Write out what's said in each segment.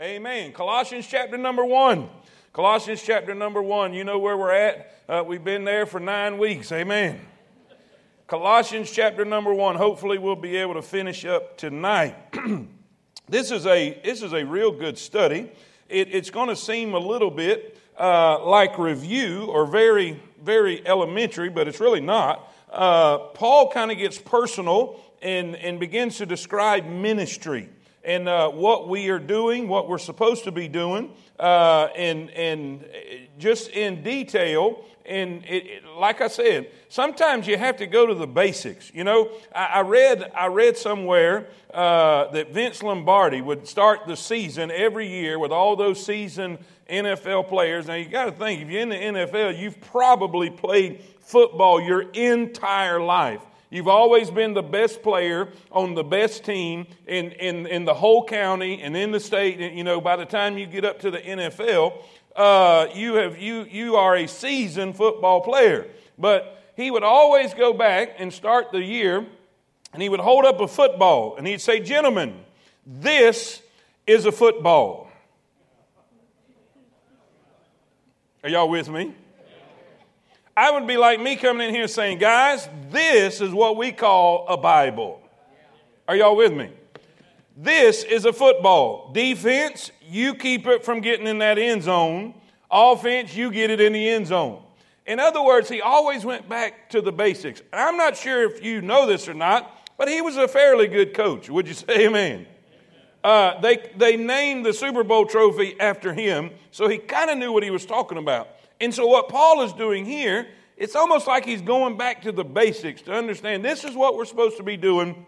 Amen. Colossians chapter number one. Colossians chapter number one. You know where we're at. Uh, we've been there for nine weeks. Amen. Colossians chapter number one. Hopefully, we'll be able to finish up tonight. this is a this is a real good study. It, it's going to seem a little bit uh, like review or very very elementary, but it's really not. Uh, Paul kind of gets personal and, and begins to describe ministry and uh, what we are doing, what we're supposed to be doing, uh, and, and just in detail. And it, it, like I said, sometimes you have to go to the basics. You know, I, I read I read somewhere uh, that Vince Lombardi would start the season every year with all those seasoned NFL players. Now you got to think if you're in the NFL, you've probably played football your entire life. You've always been the best player on the best team in, in, in the whole county and in the state. You know, by the time you get up to the NFL, uh, you, have, you, you are a seasoned football player. But he would always go back and start the year and he would hold up a football and he'd say, Gentlemen, this is a football. Are y'all with me? I would be like me coming in here saying, guys, this is what we call a Bible. Are y'all with me? This is a football. Defense, you keep it from getting in that end zone. Offense, you get it in the end zone. In other words, he always went back to the basics. And I'm not sure if you know this or not, but he was a fairly good coach. Would you say amen? Uh, they, they named the Super Bowl trophy after him, so he kind of knew what he was talking about. And so, what Paul is doing here, it's almost like he's going back to the basics to understand this is what we're supposed to be doing,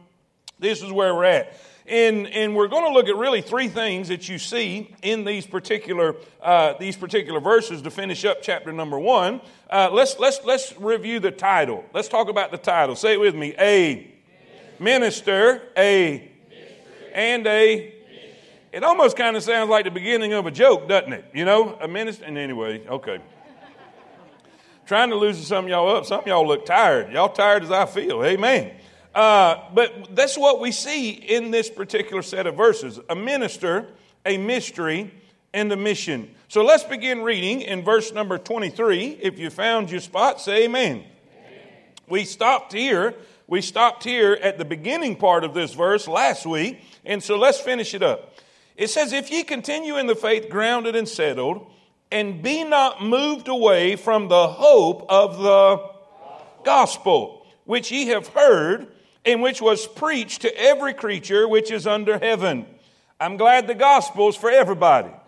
this is where we're at. And, and we're going to look at really three things that you see in these particular, uh, these particular verses to finish up chapter number one. Uh, let's, let's, let's review the title. Let's talk about the title. Say it with me A minister, a and a it almost kind of sounds like the beginning of a joke, doesn't it? You know, a minister. And anyway, okay trying to loosen some of y'all up. Some of y'all look tired. Y'all tired as I feel. Amen. Uh, but that's what we see in this particular set of verses a minister, a mystery, and a mission. So let's begin reading in verse number 23. If you found your spot, say amen. amen. We stopped here. We stopped here at the beginning part of this verse last week, and so let's finish it up. It says, If ye continue in the faith, grounded and settled, and be not moved away from the hope of the gospel, which ye have heard, and which was preached to every creature which is under heaven. I'm glad the gospel is for everybody. Amen.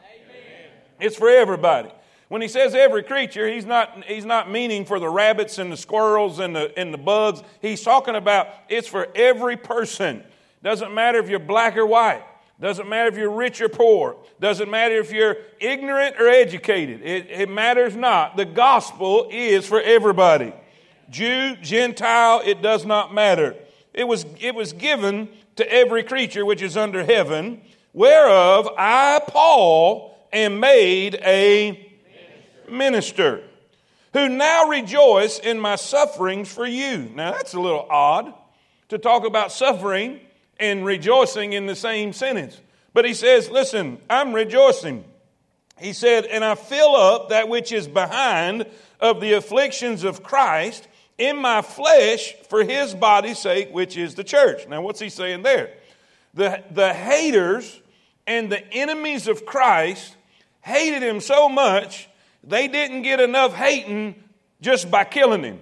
It's for everybody. When he says every creature, he's not, he's not meaning for the rabbits and the squirrels and the, and the bugs. He's talking about it's for every person. Doesn't matter if you're black or white. Doesn't matter if you're rich or poor. Doesn't matter if you're ignorant or educated. It, it matters not. The gospel is for everybody. Jew, Gentile, it does not matter. It was, it was given to every creature which is under heaven, whereof I, Paul, am made a minister, who now rejoice in my sufferings for you. Now that's a little odd to talk about suffering and rejoicing in the same sentence. But he says, Listen, I'm rejoicing. He said, And I fill up that which is behind of the afflictions of Christ in my flesh for his body's sake, which is the church. Now, what's he saying there? The, the haters and the enemies of Christ hated him so much, they didn't get enough hating just by killing him.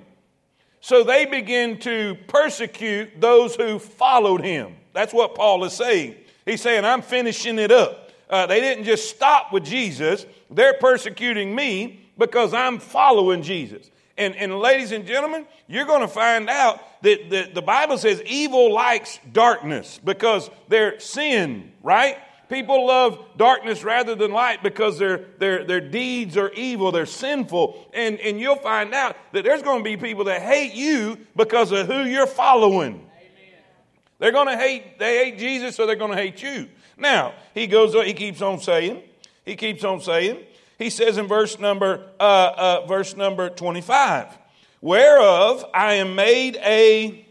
So they began to persecute those who followed him. That's what Paul is saying. He's saying, I'm finishing it up. Uh, they didn't just stop with Jesus, they're persecuting me because I'm following Jesus. And, and ladies and gentlemen, you're going to find out that the, the Bible says evil likes darkness because they're sin, right? People love darkness rather than light because their, their, their deeds are evil, they're sinful. And, and you'll find out that there's going to be people that hate you because of who you're following. They're going to hate, they hate Jesus, so they're going to hate you. Now, he goes, he keeps on saying, he keeps on saying, he says in verse number, uh, uh, verse number 25, whereof I am made a,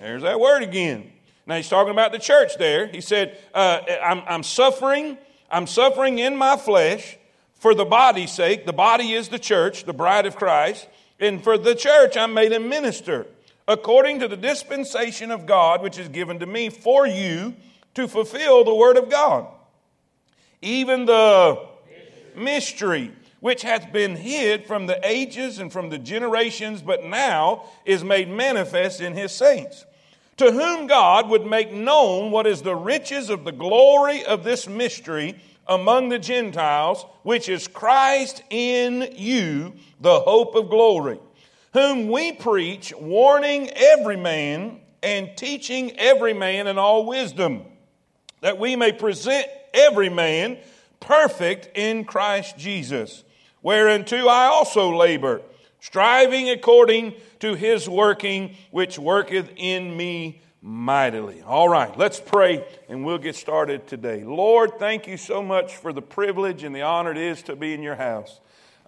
there's that word again. Now he's talking about the church there. He said, uh, I'm, I'm suffering, I'm suffering in my flesh for the body's sake. The body is the church, the bride of Christ. And for the church, I'm made a minister according to the dispensation of God, which is given to me for you to fulfill the word of God. Even the mystery which hath been hid from the ages and from the generations, but now is made manifest in his saints, to whom God would make known what is the riches of the glory of this mystery among the Gentiles, which is Christ in you, the hope of glory, whom we preach, warning every man and teaching every man in all wisdom, that we may present every man perfect in Christ Jesus whereunto I also labor, striving according to his working, which worketh in me mightily. All right, let's pray and we'll get started today. Lord, thank you so much for the privilege and the honor it is to be in your house.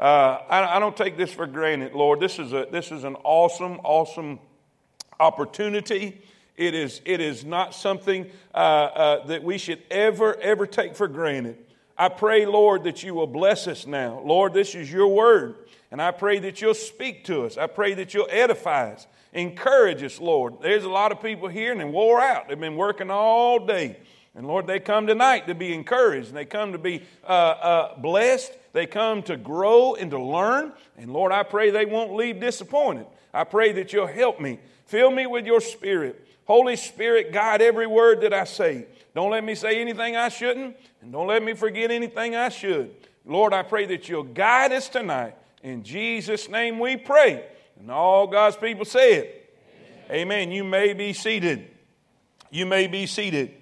Uh, I, I, don't take this for granted, Lord. This is, a, this is an awesome, awesome opportunity. It is, it is not something uh, uh, that we should ever, ever take for granted. I pray, Lord, that you will bless us now. Lord, this is your word. And I pray that you'll speak to us. I pray that you'll edify us, encourage us, Lord. There's a lot of people here and they're wore out. They've been working all day. And Lord, they come tonight to be encouraged and they come to be uh, uh, blessed. They come to grow and to learn. And Lord, I pray they won't leave disappointed. I pray that you'll help me. Fill me with your spirit. Holy Spirit, guide every word that I say. Don't let me say anything I shouldn't, and don't let me forget anything I should. Lord, I pray that you'll guide us tonight. In Jesus' name we pray. And all God's people say it. Amen. Amen. You may be seated. You may be seated.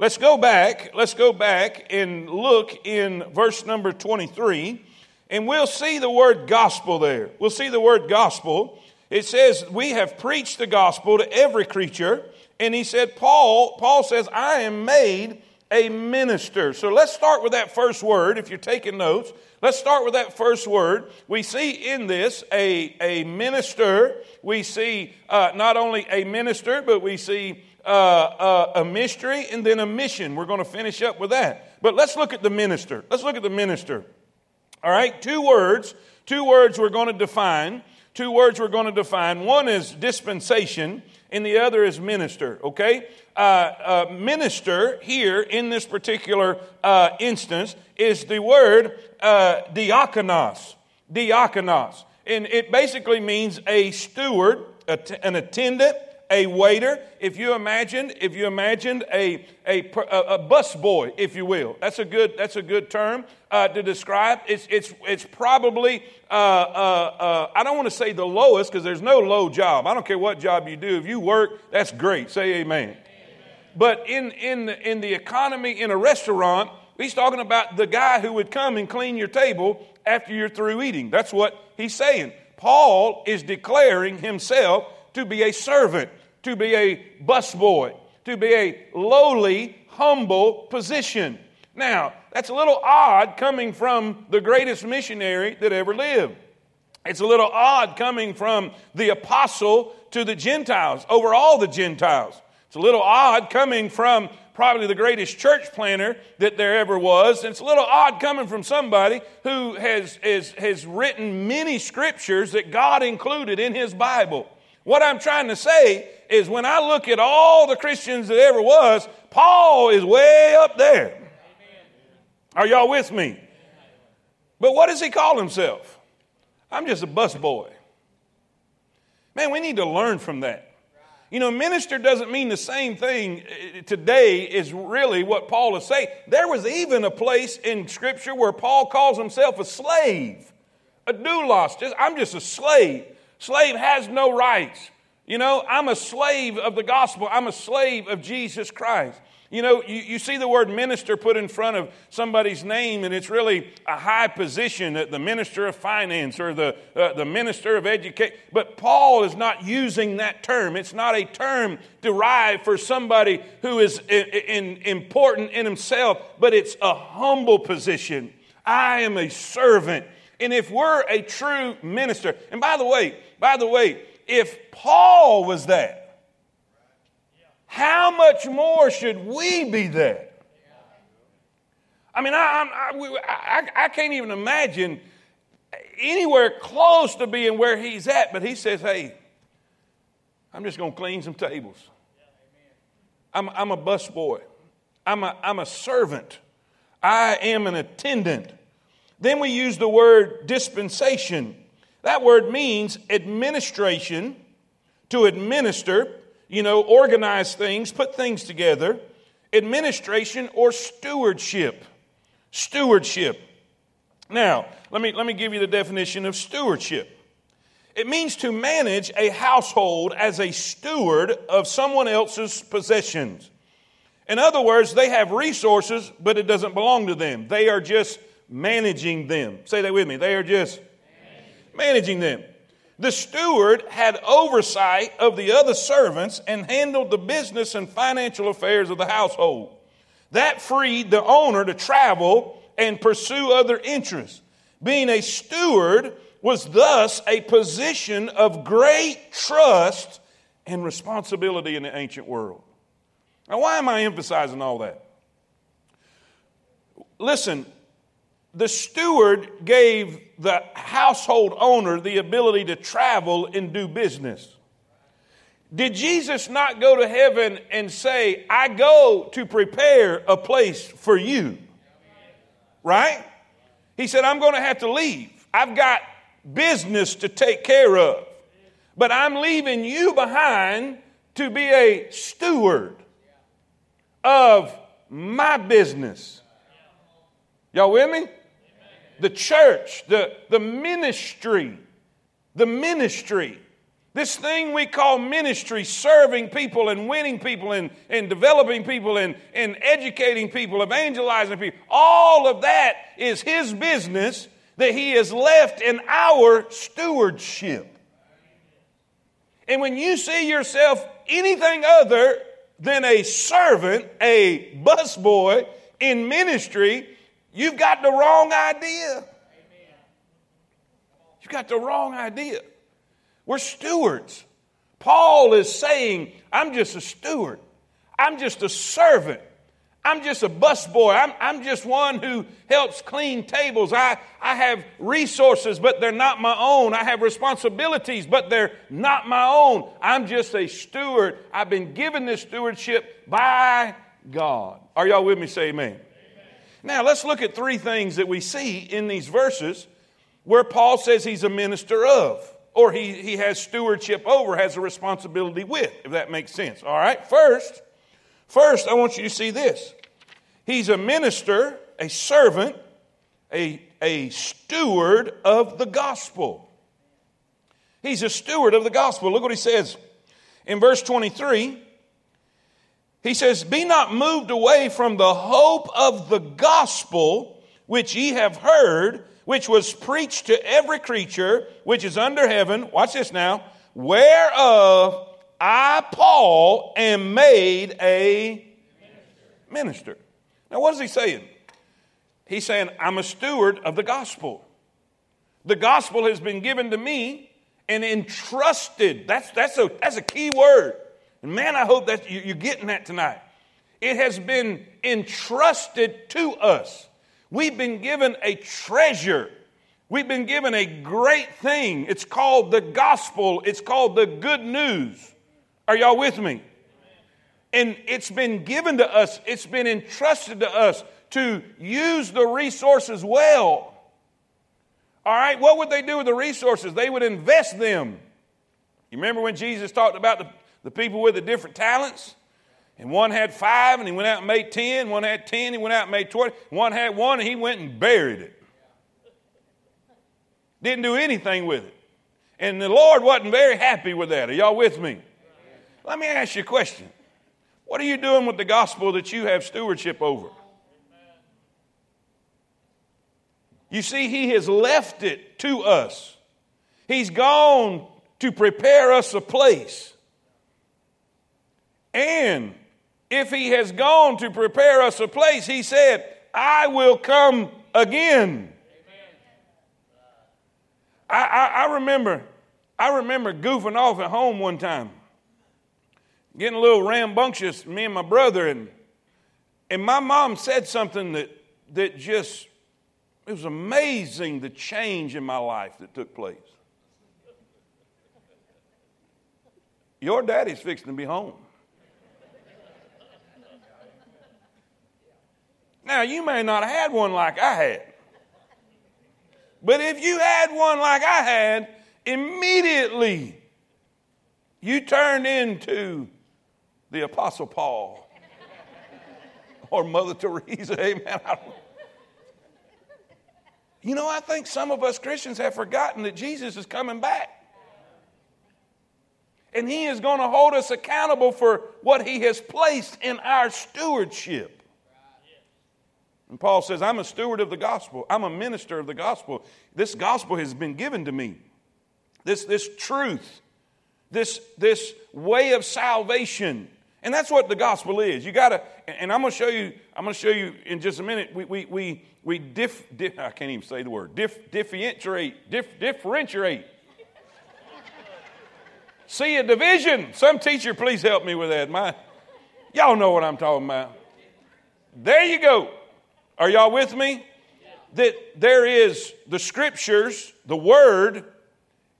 Let's go back. Let's go back and look in verse number 23, and we'll see the word gospel there. We'll see the word gospel. It says, We have preached the gospel to every creature and he said, Paul, Paul says, I am made a minister. So let's start with that first word. If you're taking notes, let's start with that first word. We see in this a, a minister. We see uh, not only a minister, but we see uh, uh, a mystery and then a mission. We're going to finish up with that. But let's look at the minister. Let's look at the minister. All right, two words. Two words we're going to define. Two words we're going to define. One is dispensation and the other is minister, okay? Uh, uh, minister here in this particular uh, instance is the word uh, diakonos. Diakonos. And it basically means a steward, an attendant, a waiter. If you imagine, if you imagined a, a, a bus boy, if you will, that's a good, that's a good term uh, to describe. It's, it's, it's probably, uh, uh, uh I don't want to say the lowest because there's no low job. I don't care what job you do. If you work, that's great. Say amen. amen. But in, in, the, in the economy in a restaurant, he's talking about the guy who would come and clean your table after you're through eating. That's what he's saying. Paul is declaring himself to be a servant to be a busboy, to be a lowly, humble position. Now, that's a little odd coming from the greatest missionary that ever lived. It's a little odd coming from the apostle to the Gentiles, over all the Gentiles. It's a little odd coming from probably the greatest church planter that there ever was. It's a little odd coming from somebody who has, has, has written many scriptures that God included in his Bible. What I'm trying to say is when I look at all the Christians that ever was, Paul is way up there. Are y'all with me? But what does he call himself? I'm just a busboy. Man, we need to learn from that. You know, minister doesn't mean the same thing uh, today is really what Paul is saying. There was even a place in Scripture where Paul calls himself a slave, a doulos. Just, I'm just a slave. Slave has no rights. You know, I'm a slave of the gospel. I'm a slave of Jesus Christ. You know, you, you see the word minister put in front of somebody's name, and it's really a high position, the minister of finance or the, uh, the minister of education. But Paul is not using that term. It's not a term derived for somebody who is in, in, important in himself, but it's a humble position. I am a servant. And if we're a true minister, and by the way, by the way, if Paul was that, how much more should we be that? I mean, I, I, I, I can't even imagine anywhere close to being where he's at, but he says, hey, I'm just going to clean some tables. I'm, I'm a busboy. I'm a, I'm a servant. I am an attendant. Then we use the word dispensation. That word means administration, to administer, you know, organize things, put things together. Administration or stewardship. Stewardship. Now, let me, let me give you the definition of stewardship. It means to manage a household as a steward of someone else's possessions. In other words, they have resources, but it doesn't belong to them. They are just managing them. Say that with me. They are just managing them. The steward had oversight of the other servants and handled the business and financial affairs of the household. That freed the owner to travel and pursue other interests. Being a steward was thus a position of great trust and responsibility in the ancient world. Now, why am I emphasizing all that? Listen, the steward gave the household owner the ability to travel and do business. Did Jesus not go to heaven and say, I go to prepare a place for you? Right? He said, I'm going to have to leave. I've got business to take care of. But I'm leaving you behind to be a steward of my business. Y'all with me? The church, the, the ministry, the ministry. This thing we call ministry, serving people and winning people and, and developing people and, and educating people, evangelizing people, all of that is His business that He has left in our stewardship. And when you see yourself anything other than a servant, a busboy in ministry, You've got the wrong idea. You've got the wrong idea. We're stewards. Paul is saying, I'm just a steward. I'm just a servant. I'm just a busboy. I'm, I'm just one who helps clean tables. I, I have resources, but they're not my own. I have responsibilities, but they're not my own. I'm just a steward. I've been given this stewardship by God. Are y'all with me? Say amen. Now, let's look at three things that we see in these verses where Paul says he's a minister of, or he, he has stewardship over, has a responsibility with, if that makes sense. All right, first, first, I want you to see this. He's a minister, a servant, a, a steward of the gospel. He's a steward of the gospel. Look what he says in verse 23 he says, Be not moved away from the hope of the gospel which ye have heard, which was preached to every creature which is under heaven. Watch this now. Whereof I, Paul, am made a minister. Now, what is he saying? He's saying, I'm a steward of the gospel. The gospel has been given to me and entrusted. That's, that's, a, that's a key word. And man, I hope that you're getting that tonight. It has been entrusted to us. We've been given a treasure. We've been given a great thing. It's called the gospel, it's called the good news. Are y'all with me? And it's been given to us, it's been entrusted to us to use the resources well. All right, what would they do with the resources? They would invest them. You remember when Jesus talked about the the people with the different talents. And one had five and he went out and made ten. One had ten, he went out and made twenty. One had one and he went and buried it. Didn't do anything with it. And the Lord wasn't very happy with that. Are y'all with me? Let me ask you a question. What are you doing with the gospel that you have stewardship over? You see, He has left it to us. He's gone to prepare us a place. And if he has gone to prepare us a place, he said, I will come again. I, I, I, remember, I remember goofing off at home one time, getting a little rambunctious, me and my brother, and, and my mom said something that that just, it was amazing the change in my life that took place. Your daddy's fixing to be home. Now, you may not have had one like I had. But if you had one like I had, immediately you turned into the Apostle Paul or Mother Teresa. Amen. You know, I think some of us Christians have forgotten that Jesus is coming back. And he is going to hold us accountable for what he has placed in our stewardship. And Paul says, I'm a steward of the gospel. I'm a minister of the gospel. This gospel has been given to me. This, this truth, this, this way of salvation. And that's what the gospel is. You gotta, and I'm gonna show you, I'm gonna show you in just a minute. We we we we diff, diff I can't even say the word. Diff, differentiate, diff, differentiate. See a division. Some teacher, please help me with that. My, y'all know what I'm talking about. There you go. Are y'all with me? That there is the scriptures, the word,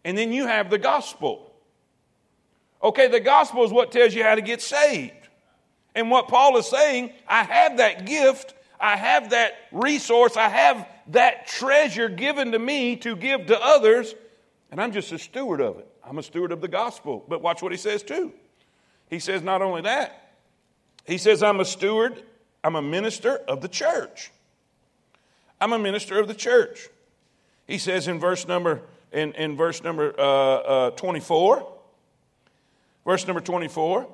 and then you have the gospel. Okay, the gospel is what tells you how to get saved. And what Paul is saying, I have that gift, I have that resource, I have that treasure given to me to give to others, and I'm just a steward of it. I'm a steward of the gospel. But watch what he says too. He says not only that, he says, I'm a steward I'm a minister of the church. I'm a minister of the church. He says in verse number in, in verse number uh, uh, 24, verse number 24,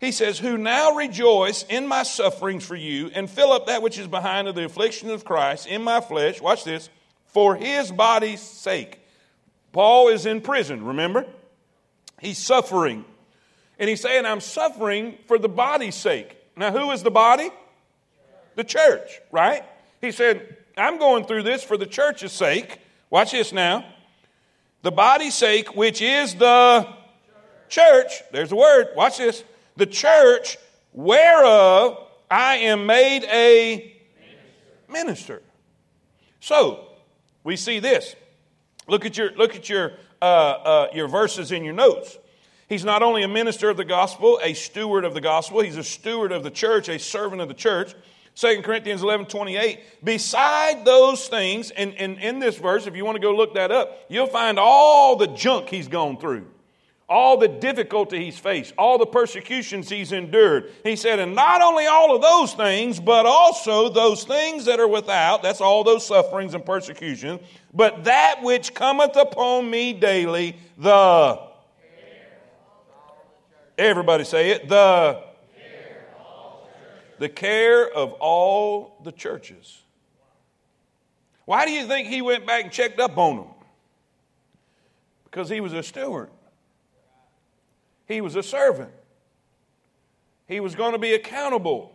he says, Who now rejoice in my sufferings for you, and fill up that which is behind of the affliction of Christ in my flesh. Watch this, for his body's sake. Paul is in prison, remember? He's suffering. And he's saying, I'm suffering for the body's sake. Now, who is the body? The church, right? He said, I'm going through this for the church's sake. Watch this now. The body's sake, which is the church. There's a word. Watch this. The church whereof I am made a minister. So, we see this. Look at your, look at your, uh, uh, your verses in your notes. He's not only a minister of the gospel, a steward of the gospel, he's a steward of the church, a servant of the church. 2 Corinthians 11 28. Beside those things, and, and in this verse, if you want to go look that up, you'll find all the junk he's gone through, all the difficulty he's faced, all the persecutions he's endured. He said, and not only all of those things, but also those things that are without, that's all those sufferings and persecutions, but that which cometh upon me daily, the. Everybody say it, the the care of all the churches. Why do you think he went back and checked up on them? Because he was a steward, he was a servant, he was going to be accountable.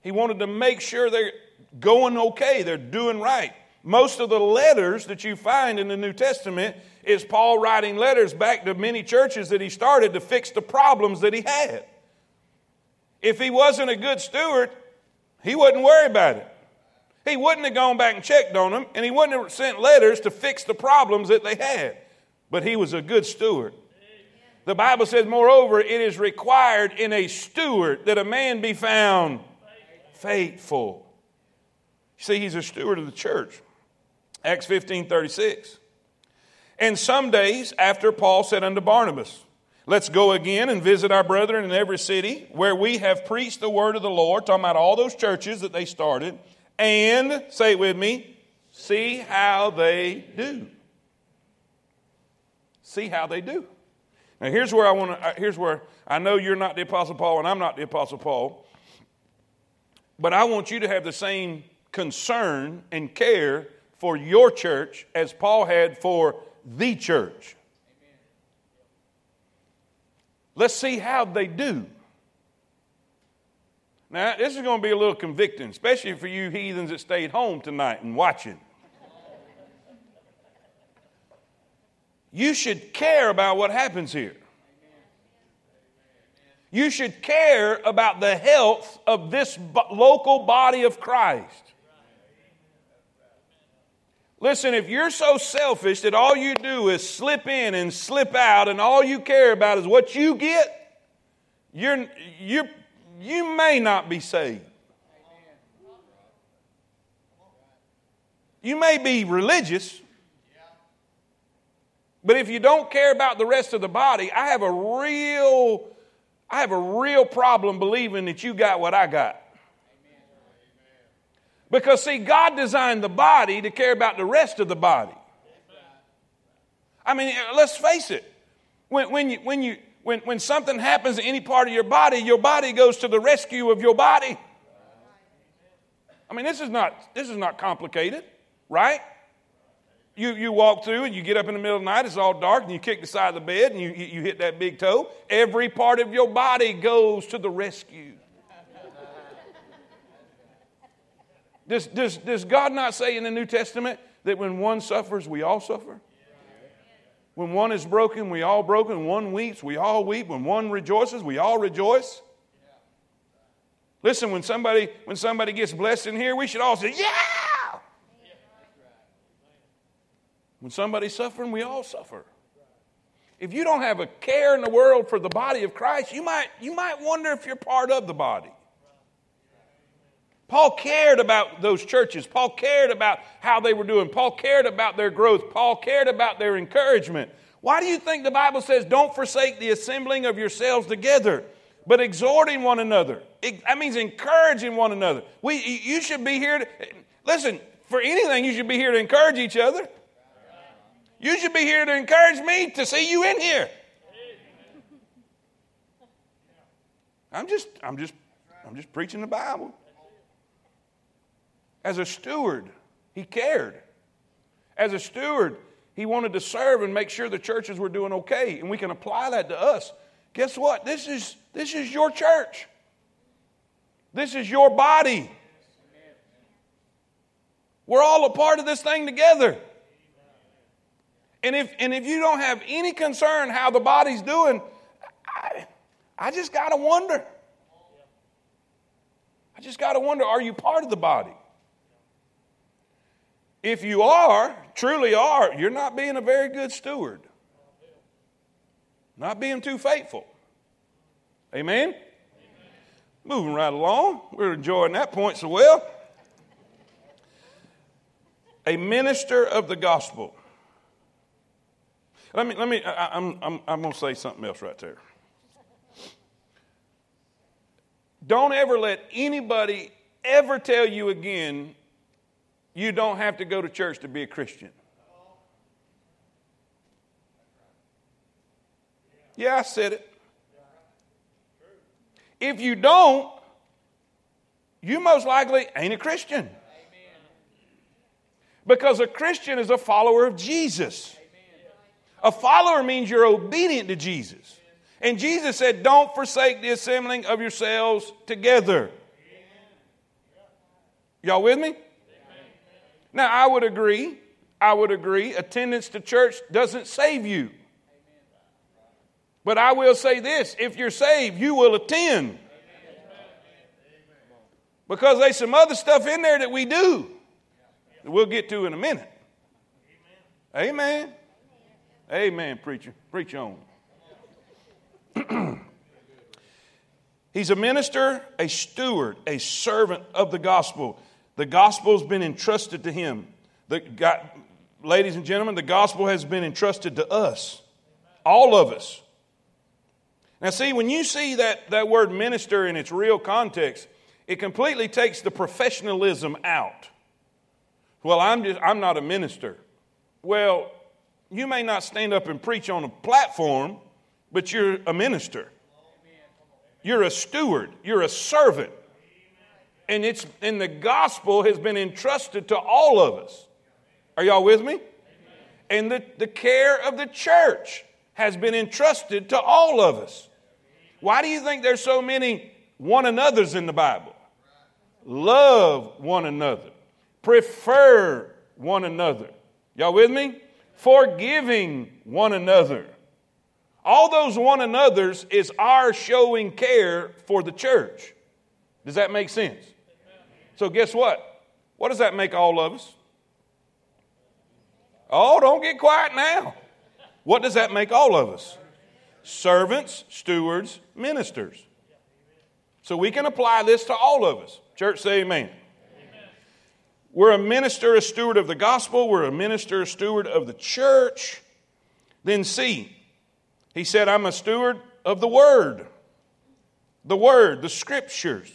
He wanted to make sure they're going okay, they're doing right. Most of the letters that you find in the New Testament is Paul writing letters back to many churches that he started to fix the problems that he had. If he wasn't a good steward, he wouldn't worry about it. He wouldn't have gone back and checked on them, and he wouldn't have sent letters to fix the problems that they had. But he was a good steward. The Bible says, moreover, it is required in a steward that a man be found faithful. See, he's a steward of the church. Acts 15 36. And some days after Paul said unto Barnabas, Let's go again and visit our brethren in every city where we have preached the word of the Lord, talking about all those churches that they started, and, say it with me, see how they do. See how they do. Now, here's where I want to, uh, here's where I know you're not the Apostle Paul and I'm not the Apostle Paul, but I want you to have the same concern and care for your church as Paul had for the church. Let's see how they do. Now, this is going to be a little convicting, especially for you heathens that stayed home tonight and watching. You should care about what happens here. You should care about the health of this local body of Christ. Listen, if you're so selfish that all you do is slip in and slip out and all you care about is what you get, you're, you're, you may not be saved. You may be religious, but if you don't care about the rest of the body, I have a real I have a real problem believing that you got what I got. Because, see, God designed the body to care about the rest of the body. I mean, let's face it. When, when, you, when, you, when, when something happens to any part of your body, your body goes to the rescue of your body. I mean, this is not, this is not complicated, right? You, you walk through and you get up in the middle of the night, it's all dark, and you kick the side of the bed and you, you hit that big toe. Every part of your body goes to the rescue. Does, does, does God not say in the New Testament that when one suffers, we all suffer? When one is broken, we all broken. One weeps, we all weep. When one rejoices, we all rejoice. Listen, when somebody, when somebody gets blessed in here, we should all say, Yeah! When somebody's suffering, we all suffer. If you don't have a care in the world for the body of Christ, you might, you might wonder if you're part of the body. Paul cared about those churches. Paul cared about how they were doing. Paul cared about their growth. Paul cared about their encouragement. Why do you think the Bible says, don't forsake the assembling of yourselves together, but exhorting one another? It, that means encouraging one another. We, you should be here to, listen, for anything, you should be here to encourage each other. You should be here to encourage me to see you in here. I'm just, I'm just, I'm just preaching the Bible. As a steward, he cared. As a steward, he wanted to serve and make sure the churches were doing okay. And we can apply that to us. Guess what? This is, this is your church. This is your body. We're all a part of this thing together. And if, and if you don't have any concern how the body's doing, I, I just got to wonder. I just got to wonder are you part of the body? If you are, truly are, you're not being a very good steward. Not being too faithful. Amen? Amen? Moving right along. We're enjoying that point so well. A minister of the gospel. Let me, let me, I, I'm, I'm, I'm going to say something else right there. Don't ever let anybody ever tell you again you don't have to go to church to be a Christian. Yeah, I said it. If you don't, you most likely ain't a Christian. Because a Christian is a follower of Jesus. A follower means you're obedient to Jesus. And Jesus said, Don't forsake the assembling of yourselves together. Y'all with me? Now, I would agree, I would agree, attendance to church doesn't save you. But I will say this if you're saved, you will attend. Because there's some other stuff in there that we do that we'll get to in a minute. Amen. Amen, preacher. Preach on. He's a minister, a steward, a servant of the gospel. The gospel's been entrusted to him. The, God, ladies and gentlemen, the gospel has been entrusted to us, all of us. Now, see, when you see that, that word minister in its real context, it completely takes the professionalism out. Well, I'm, just, I'm not a minister. Well, you may not stand up and preach on a platform, but you're a minister. You're a steward. You're a servant and it's and the gospel has been entrusted to all of us. Are y'all with me? And the, the care of the church has been entrusted to all of us. Why do you think there's so many one another's in the Bible? Love one another, prefer one another. Y'all with me? Forgiving one another. All those one another's is our showing care for the church. Does that make sense? So, guess what? What does that make all of us? Oh, don't get quiet now. What does that make all of us? Servants, stewards, ministers. So we can apply this to all of us. Church, say amen. amen. We're a minister, a steward of the gospel. We're a minister, a steward of the church. Then see, he said, I'm a steward of the word. The word, the scriptures.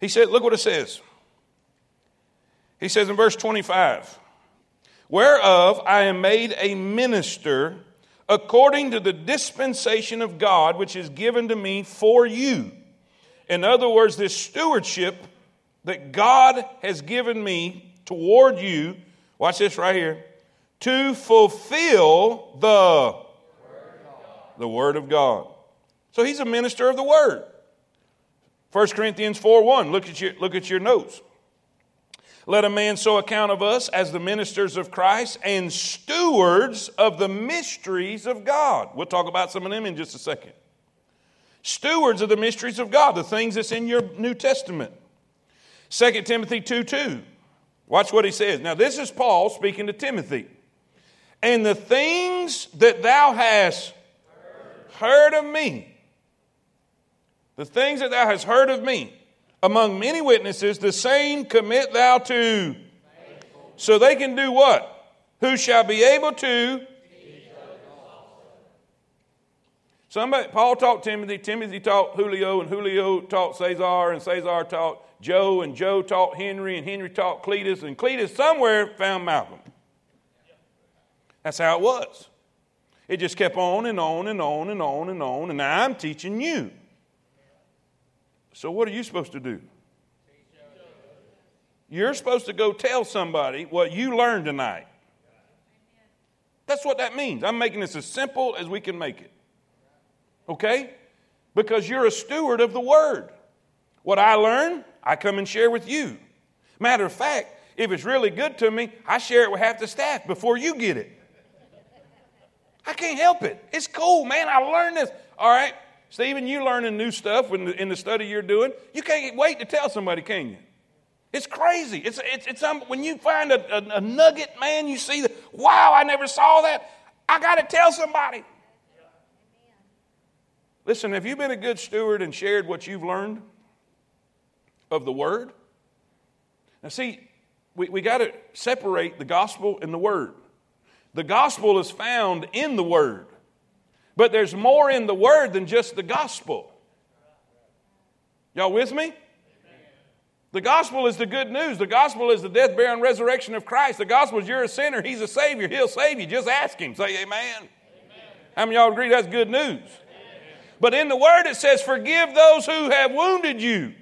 He said, look what it says. He says in verse 25, whereof I am made a minister according to the dispensation of God which is given to me for you. In other words, this stewardship that God has given me toward you, watch this right here, to fulfill the the word of God. So he's a minister of the word. 1 Corinthians 4 1. Look at your, look at your notes. Let a man so account of us as the ministers of Christ and stewards of the mysteries of God. We'll talk about some of them in just a second. Stewards of the mysteries of God, the things that's in your New Testament. 2 Timothy 2 2. Watch what he says. Now, this is Paul speaking to Timothy. And the things that thou hast heard of me, the things that thou hast heard of me, among many witnesses, the same commit thou to. So they can do what? Who shall be able to? Somebody, Paul taught Timothy, Timothy taught Julio, and Julio taught Cesar, and Cesar taught Joe, and Joe taught Henry, and Henry taught Cletus, and Cletus somewhere found Malcolm. That's how it was. It just kept on and on and on and on and on, and now I'm teaching you. So, what are you supposed to do? You're supposed to go tell somebody what you learned tonight. That's what that means. I'm making this as simple as we can make it. Okay? Because you're a steward of the word. What I learn, I come and share with you. Matter of fact, if it's really good to me, I share it with half the staff before you get it. I can't help it. It's cool, man. I learned this. All right. Stephen, you learning new stuff in the, in the study you're doing. You can't wait to tell somebody, can you? It's crazy. It's, it's, it's um, when you find a, a, a nugget, man, you see the, wow, I never saw that. I got to tell somebody. Listen, have you been a good steward and shared what you've learned of the Word? Now, see, we, we got to separate the gospel and the Word. The gospel is found in the Word. But there's more in the Word than just the gospel. Y'all with me? The gospel is the good news. The gospel is the death, burial, and resurrection of Christ. The gospel is you're a sinner, He's a Savior, He'll save you. Just ask Him. Say amen. amen. How many y'all agree that's good news? Amen. But in the Word it says, Forgive those who have wounded you.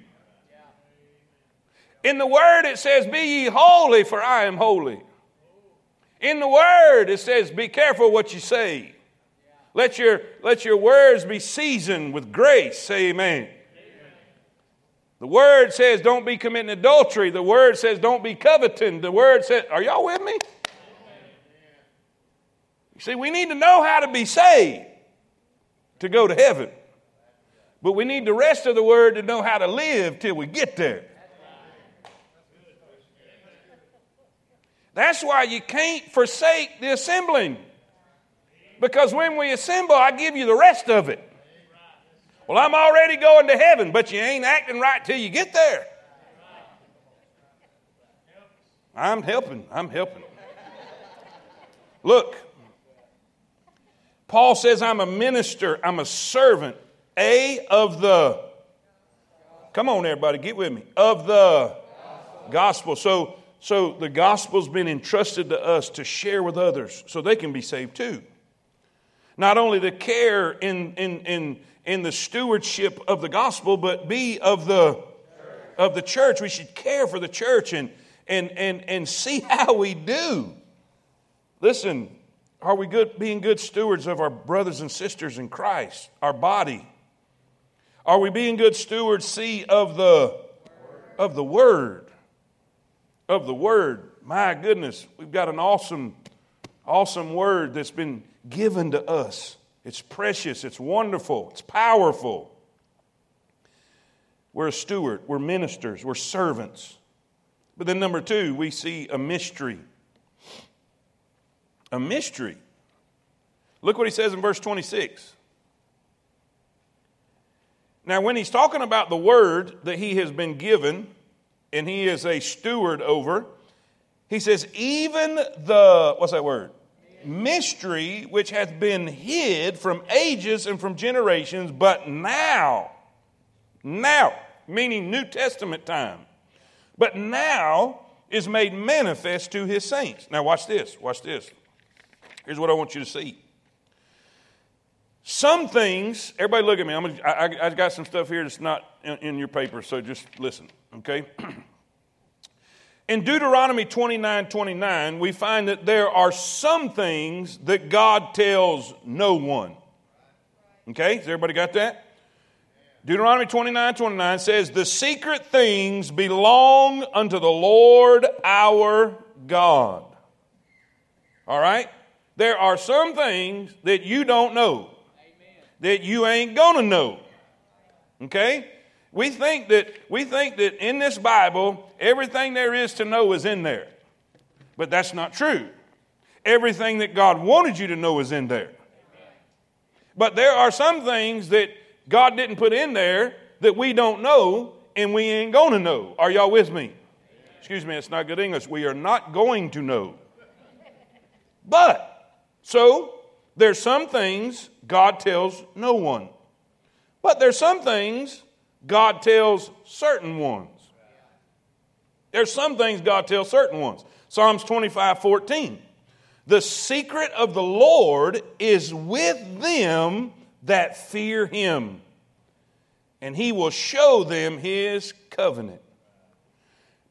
In the Word it says, Be ye holy, for I am holy. In the Word, it says, be careful what you say. Let your, let your words be seasoned with grace. Say amen. amen. The Word says, don't be committing adultery. The Word says, don't be coveting. The Word says, are y'all with me? You see, we need to know how to be saved to go to heaven. But we need the rest of the Word to know how to live till we get there. That's why you can't forsake the assembling. Because when we assemble, I give you the rest of it. Well, I'm already going to heaven, but you ain't acting right till you get there. I'm helping. I'm helping. Look, Paul says, I'm a minister, I'm a servant, A, of the, come on, everybody, get with me, of the gospel. So so the gospel's been entrusted to us to share with others so they can be saved too. Not only to care in, in, in, in the stewardship of the gospel, but be of the, of the church. We should care for the church and, and, and, and see how we do. Listen, are we good, being good stewards of our brothers and sisters in Christ, our body? Are we being good stewards, see, of the, of the word? of the Word. My goodness, we've got an awesome, awesome Word that's been given to us. It's precious, it's wonderful, it's powerful. We're a steward, we're ministers, we're servants. But then, number two, we see a mystery. a mystery. Look what he says in verse 26. Now, when he's talking about the word that he has been given and he is a steward over, he says, even the, what's that word? Mystery which hath been hid from ages and from generations, but now, now, meaning New Testament time, but now is made manifest to his saints. Now, watch this, watch this. Here's what I want you to see. Some things, everybody look at me. I'm gonna, I, I got some stuff here that's not in, in your paper, so just listen, okay? in Deuteronomy 29 29, we find that there are some things that God tells no one. Okay, has everybody got that? Deuteronomy 29 29 says, The secret things belong unto the Lord our God. All right? There are some things that you don't know, that you ain't gonna know. Okay? We think that we think that in this Bible, everything there is to know is in there. But that's not true. Everything that God wanted you to know is in there. But there are some things that God didn't put in there that we don't know and we ain't going to know. Are y'all with me? Excuse me, it's not good English. We are not going to know. But, so, there's some things God tells no one. But there's some things God tells certain ones. There's some things God tells certain ones. Psalms 25 14. The secret of the Lord is with them that fear him, and he will show them his covenant.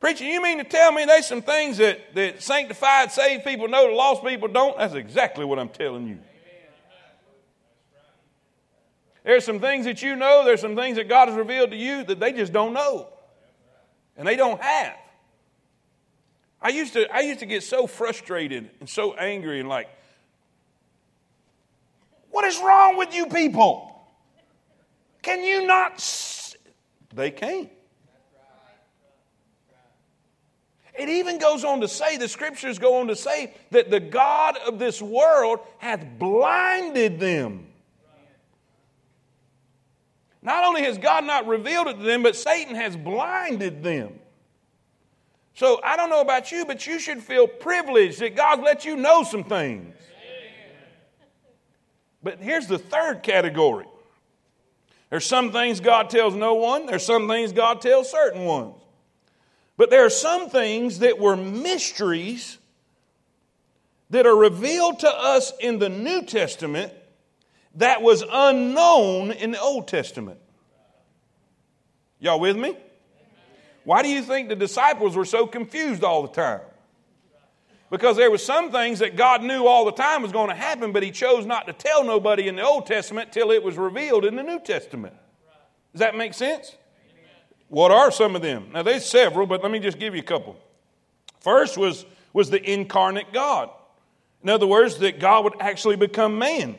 Preacher, you mean to tell me there's some things that, that sanctified, saved people know, the lost people don't? That's exactly what I'm telling you. There's some things that you know, there's some things that God has revealed to you that they just don't know. And they don't have. I used to, I used to get so frustrated and so angry and like, what is wrong with you people? Can you not? S-? They can't. It even goes on to say, the scriptures go on to say, that the God of this world hath blinded them. Not only has God not revealed it to them, but Satan has blinded them. So I don't know about you, but you should feel privileged that God let you know some things. But here's the third category there's some things God tells no one, there's some things God tells certain ones. But there are some things that were mysteries that are revealed to us in the New Testament that was unknown in the Old Testament. Y'all with me? Why do you think the disciples were so confused all the time? Because there were some things that God knew all the time was going to happen, but He chose not to tell nobody in the Old Testament till it was revealed in the New Testament. Does that make sense? What are some of them? Now, there's several, but let me just give you a couple. First was, was the incarnate God. In other words, that God would actually become man.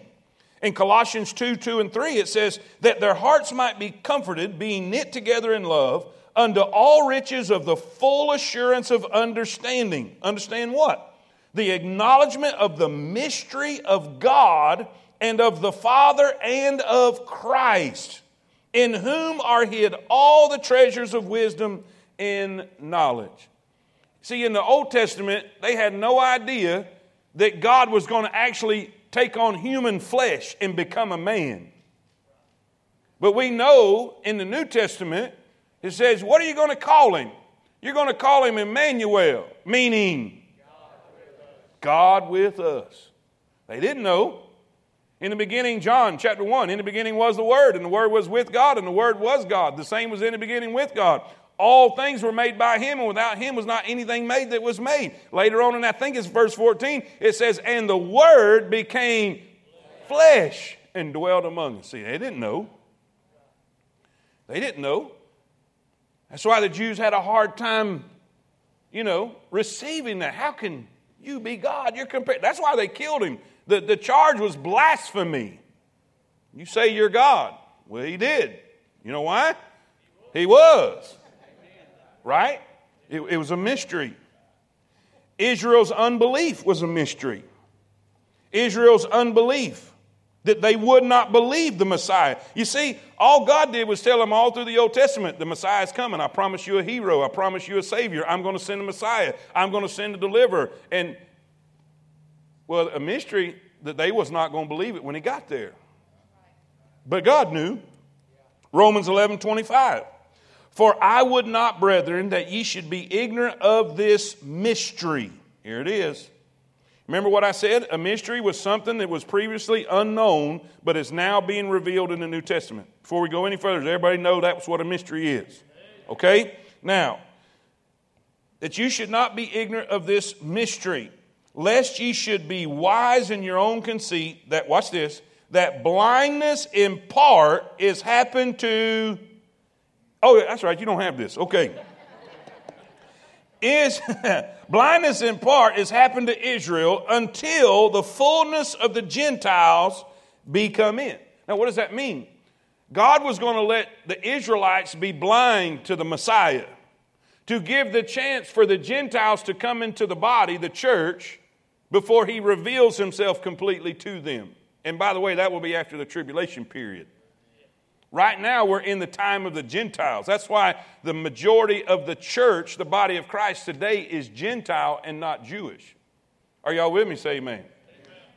In Colossians 2 2 and 3, it says, That their hearts might be comforted, being knit together in love, unto all riches of the full assurance of understanding. Understand what? The acknowledgement of the mystery of God and of the Father and of Christ, in whom are hid all the treasures of wisdom and knowledge. See, in the Old Testament, they had no idea that God was going to actually take on human flesh and become a man. But we know in the New Testament, it says, What are you going to call him? You're going to call him Emmanuel, meaning God with us. They didn't know. In the beginning, John chapter 1, in the beginning was the Word, and the Word was with God, and the Word was God. The same was in the beginning with God. All things were made by him, and without him was not anything made that was made. Later on, and I think it's verse 14, it says, And the word became flesh and dwelt among us. See, they didn't know. They didn't know. That's why the Jews had a hard time, you know, receiving that. How can you be God? You're compared. That's why they killed him. The, the charge was blasphemy. You say you're God. Well, he did. You know why? He was right? It, it was a mystery. Israel's unbelief was a mystery. Israel's unbelief that they would not believe the Messiah. You see, all God did was tell them all through the Old Testament, the Messiah is coming. I promise you a hero. I promise you a Savior. I'm going to send a Messiah. I'm going to send a deliverer. And, well, a mystery that they was not going to believe it when he got there. But God knew. Romans 11, 25. For I would not, brethren, that ye should be ignorant of this mystery. Here it is Remember what I said? A mystery was something that was previously unknown, but is now being revealed in the New Testament. Before we go any further, does everybody know that's what a mystery is? Okay? Now, that you should not be ignorant of this mystery, lest ye should be wise in your own conceit, that, watch this, that blindness in part is happened to. Oh, yeah, that's right, you don't have this. Okay is blindness in part is happened to Israel until the fullness of the Gentiles be come in. Now, what does that mean? God was going to let the Israelites be blind to the Messiah to give the chance for the Gentiles to come into the body, the church, before he reveals himself completely to them. And by the way, that will be after the tribulation period. Right now, we're in the time of the Gentiles. That's why the majority of the church, the body of Christ today, is Gentile and not Jewish. Are y'all with me? Say amen. amen.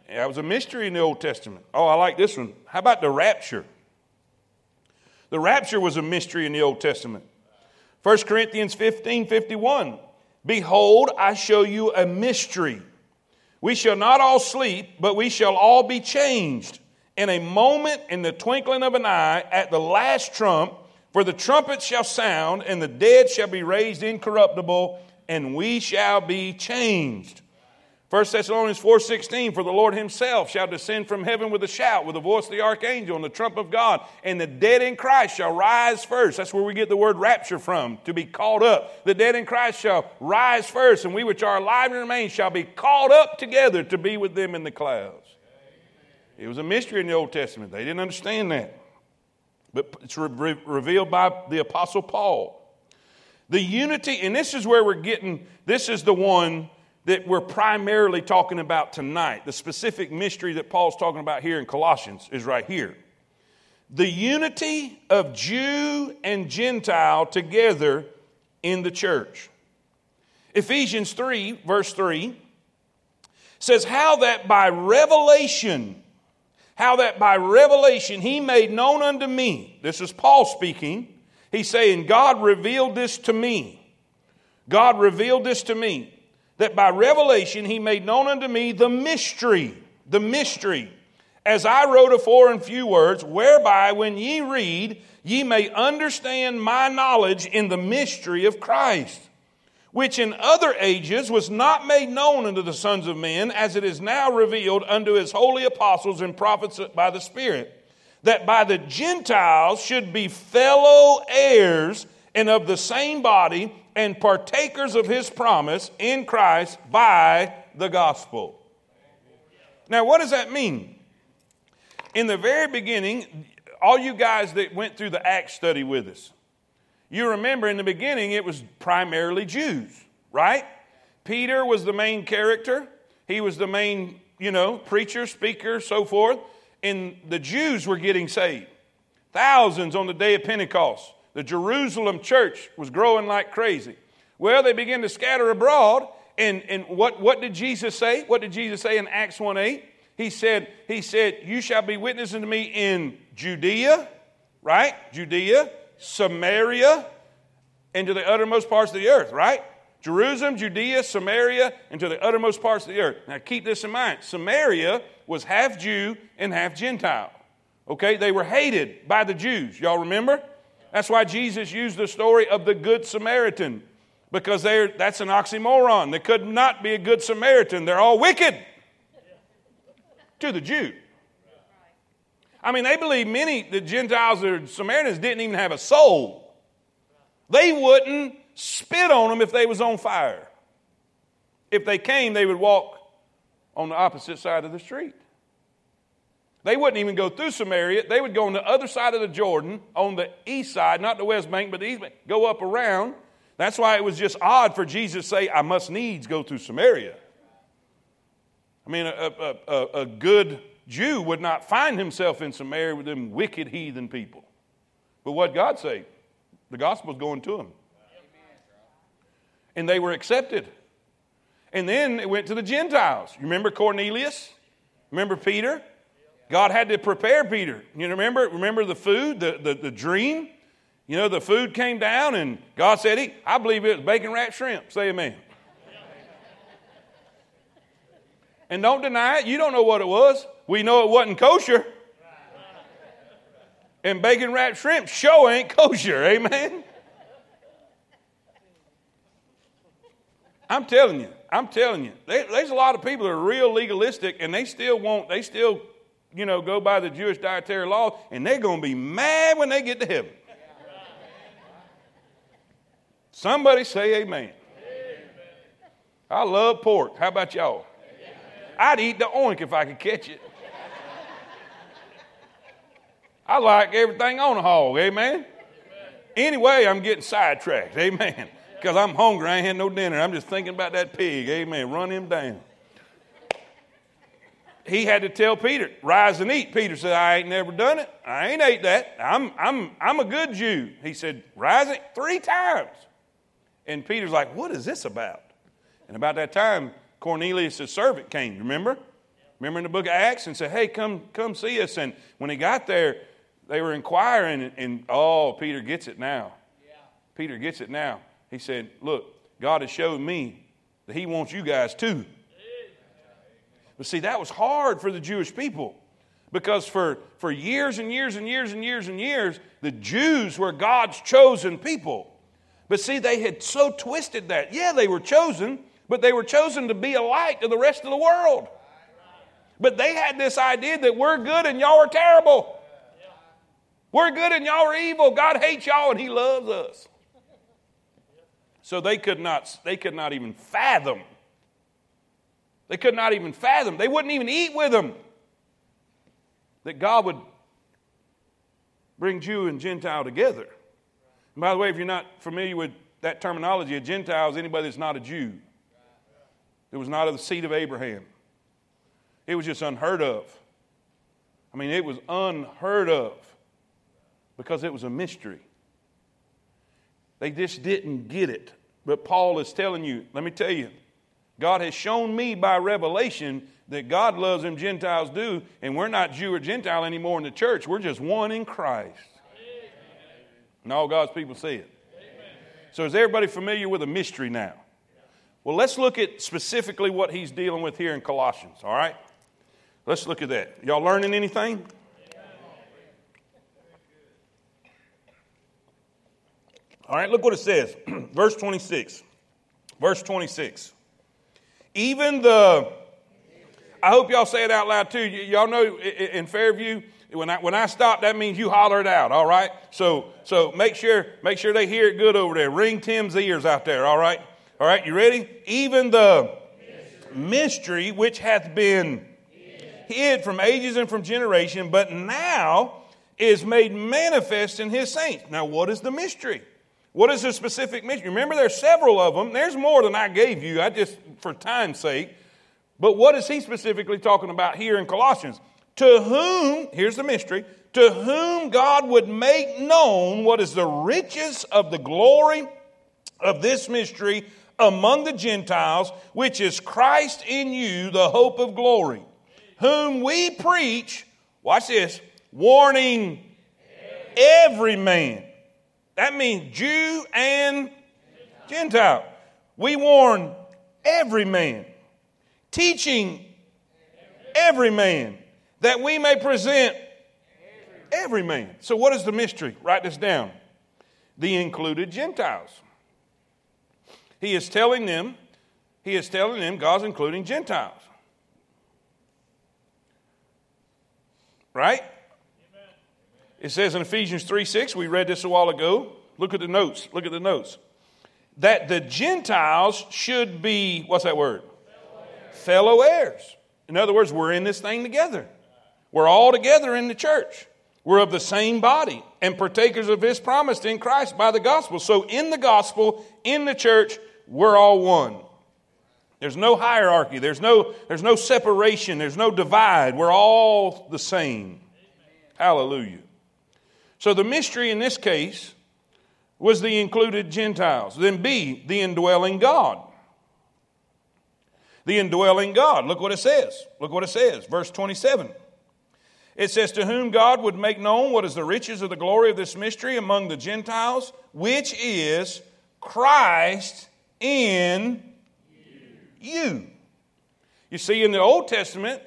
Yeah, that was a mystery in the Old Testament. Oh, I like this one. How about the rapture? The rapture was a mystery in the Old Testament. 1 Corinthians 15 51. Behold, I show you a mystery. We shall not all sleep, but we shall all be changed in a moment, in the twinkling of an eye, at the last trump, for the trumpet shall sound, and the dead shall be raised incorruptible, and we shall be changed. 1 Thessalonians 4:16 for the Lord himself shall descend from heaven with a shout with the voice of the archangel and the trump of God and the dead in Christ shall rise first. That's where we get the word rapture from to be called up. The dead in Christ shall rise first and we which are alive and remain shall be called up together to be with them in the clouds it was a mystery in the Old Testament. They didn't understand that. But it's re- revealed by the Apostle Paul. The unity, and this is where we're getting, this is the one that we're primarily talking about tonight. The specific mystery that Paul's talking about here in Colossians is right here. The unity of Jew and Gentile together in the church. Ephesians 3, verse 3 says, How that by revelation how that by revelation he made known unto me. This is Paul speaking. He's saying, God revealed this to me. God revealed this to me. That by revelation he made known unto me the mystery, the mystery, as I wrote afore in few words, whereby when ye read, ye may understand my knowledge in the mystery of Christ which in other ages was not made known unto the sons of men, as it is now revealed unto his holy apostles and prophets by the Spirit, that by the Gentiles should be fellow heirs and of the same body and partakers of his promise in Christ by the gospel. Now, what does that mean? In the very beginning, all you guys that went through the Acts study with us, you remember in the beginning it was primarily Jews, right? Peter was the main character. He was the main, you know, preacher, speaker, so forth. And the Jews were getting saved. Thousands on the day of Pentecost. The Jerusalem church was growing like crazy. Well, they began to scatter abroad. And, and what, what did Jesus say? What did Jesus say in Acts 1 8? He said, he said, You shall be witnessing to me in Judea, right? Judea, Samaria, and to the uttermost parts of the earth, right? Jerusalem, Judea, Samaria, and to the uttermost parts of the earth. Now keep this in mind. Samaria was half Jew and half Gentile. Okay, they were hated by the Jews. Y'all remember? That's why Jesus used the story of the Good Samaritan, because they're that's an oxymoron. They could not be a Good Samaritan. They're all wicked to the Jew. I mean, they believe many, the Gentiles or Samaritans didn't even have a soul. They wouldn't spit on them if they was on fire. If they came, they would walk on the opposite side of the street. They wouldn't even go through Samaria. They would go on the other side of the Jordan, on the east side, not the west bank, but the east bank, go up around. That's why it was just odd for Jesus to say, I must needs go through Samaria. I mean, a, a, a, a good Jew would not find himself in Samaria with them wicked heathen people. But what God say? The gospel's going to them. And they were accepted. And then it went to the Gentiles. You remember Cornelius? Remember Peter? God had to prepare Peter. You remember? Remember the food, the, the, the dream? You know, the food came down and God said, Eat. I believe it was bacon wrapped shrimp. Say amen. and don't deny it. You don't know what it was. We know it wasn't kosher. And bacon wrapped shrimp sure ain't kosher. Amen. I'm telling you, I'm telling you, there's a lot of people that are real legalistic and they still want, they still, you know, go by the Jewish dietary law and they're going to be mad when they get to heaven. Somebody say amen. I love pork. How about y'all? I'd eat the oink if I could catch it. I like everything on a hog. Amen. amen. Anyway, I'm getting sidetracked. Amen because I'm hungry. I ain't had no dinner. I'm just thinking about that pig. Amen. Run him down. He had to tell Peter, rise and eat. Peter said, I ain't never done it. I ain't ate that. I'm, I'm, I'm a good Jew. He said, rise it three times. And Peter's like, what is this about? And about that time, Cornelius' servant came, remember? Remember in the book of Acts and said, hey, come, come see us. And when he got there, they were inquiring, and, and oh, Peter gets it now. Yeah. Peter gets it now. He said, Look, God has showed me that He wants you guys too. But see, that was hard for the Jewish people because for, for years and years and years and years and years, the Jews were God's chosen people. But see, they had so twisted that. Yeah, they were chosen, but they were chosen to be a light to the rest of the world. But they had this idea that we're good and y'all are terrible. We're good and y'all are evil. God hates y'all and He loves us. So they could not, they could not even fathom. They could not even fathom. They wouldn't even eat with them. That God would bring Jew and Gentile together. And by the way, if you're not familiar with that terminology, a Gentile is anybody that's not a Jew. It was not of the seed of Abraham. It was just unheard of. I mean, it was unheard of because it was a mystery. They just didn't get it. But Paul is telling you, let me tell you, God has shown me by revelation that God loves them Gentiles do, and we're not Jew or Gentile anymore in the church. We're just one in Christ. Amen. And all God's people see it. Amen. So is everybody familiar with a mystery now? Well, let's look at specifically what he's dealing with here in Colossians, all right? Let's look at that. Y'all learning anything? All right, look what it says. Verse 26. Verse 26. Even the, I hope y'all say it out loud too. Y- y'all know in Fairview, when I, when I stop, that means you holler it out, all right? So, so make sure, make sure they hear it good over there. Ring Tim's ears out there, all right? All right, you ready? Even the mystery, mystery which hath been hid from ages and from generation, but now is made manifest in his saints. Now, what is the mystery? What is the specific mission? Remember, there's several of them. There's more than I gave you. I just, for time's sake. But what is he specifically talking about here in Colossians? To whom, here's the mystery, to whom God would make known what is the riches of the glory of this mystery among the Gentiles, which is Christ in you, the hope of glory, whom we preach, watch this, warning every man that means Jew and Gentile. We warn every man, teaching every man, that we may present every man. So, what is the mystery? Write this down. The included Gentiles. He is telling them, he is telling them God's including Gentiles. Right? It says in Ephesians 3 6, we read this a while ago. Look at the notes. Look at the notes. That the Gentiles should be, what's that word? Fellow heirs. Fellow heirs. In other words, we're in this thing together. We're all together in the church. We're of the same body and partakers of his promise in Christ by the gospel. So, in the gospel, in the church, we're all one. There's no hierarchy. There's no, there's no separation. There's no divide. We're all the same. Hallelujah. So the mystery in this case was the included Gentiles. Then B, the indwelling God. The indwelling God. Look what it says. Look what it says. Verse 27. It says, To whom God would make known what is the riches of the glory of this mystery among the Gentiles, which is Christ in you. You see, in the Old Testament,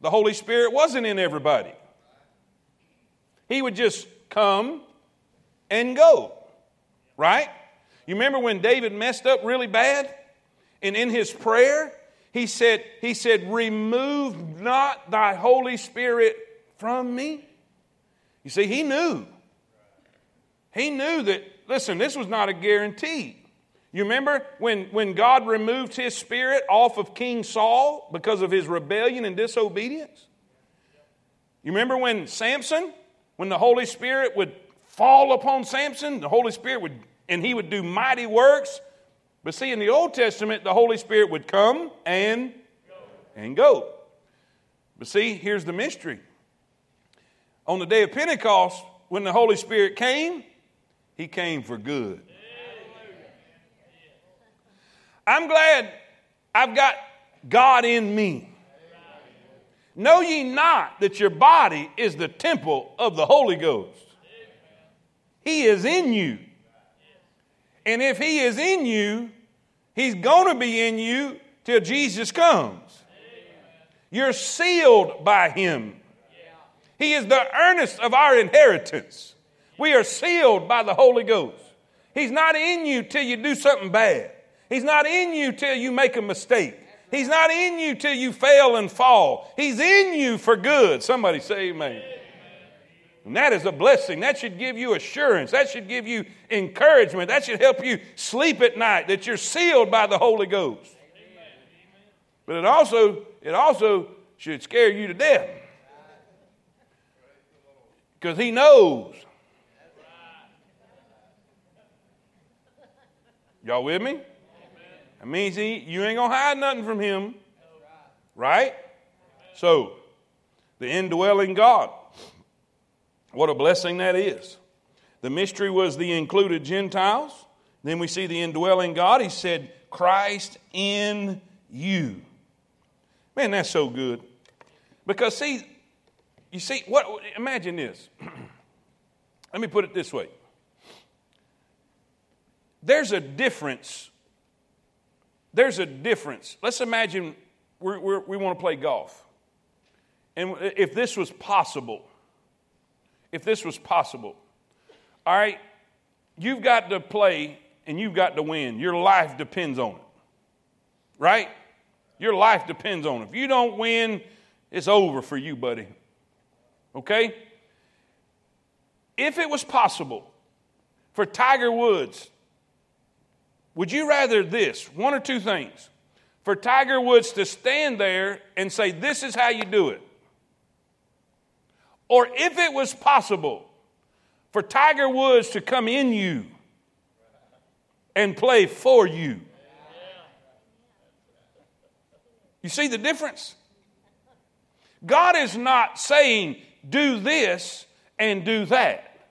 the Holy Spirit wasn't in everybody. He would just come and go, right? You remember when David messed up really bad? And in his prayer, he said, he said, Remove not thy Holy Spirit from me. You see, he knew. He knew that, listen, this was not a guarantee. You remember when, when God removed his spirit off of King Saul because of his rebellion and disobedience? You remember when Samson, when the Holy Spirit would fall upon Samson, the Holy Spirit would, and he would do mighty works. But see, in the Old Testament, the Holy Spirit would come and and go. But see, here's the mystery. On the day of Pentecost, when the Holy Spirit came, he came for good. I'm glad I've got God in me. Know ye not that your body is the temple of the Holy Ghost? He is in you. And if He is in you, He's going to be in you till Jesus comes. You're sealed by Him. He is the earnest of our inheritance. We are sealed by the Holy Ghost. He's not in you till you do something bad. He's not in you till you make a mistake. He's not in you till you fail and fall. He's in you for good. Somebody say amen. And that is a blessing. That should give you assurance. That should give you encouragement. That should help you sleep at night that you're sealed by the Holy Ghost. But it also, it also should scare you to death. Because he knows. Y'all with me? That means he, you ain't going to hide nothing from him. Right? So, the indwelling God. What a blessing that is. The mystery was the included Gentiles. Then we see the indwelling God. He said, Christ in you. Man, that's so good. Because, see, you see, what, imagine this. Let me put it this way there's a difference there's a difference. Let's imagine we're, we're, we want to play golf. And if this was possible, if this was possible, all right, you've got to play and you've got to win. Your life depends on it, right? Your life depends on it. If you don't win, it's over for you, buddy. Okay? If it was possible for Tiger Woods would you rather this, one or two things, for Tiger Woods to stand there and say, This is how you do it? Or if it was possible for Tiger Woods to come in you and play for you. You see the difference? God is not saying, do this and do that.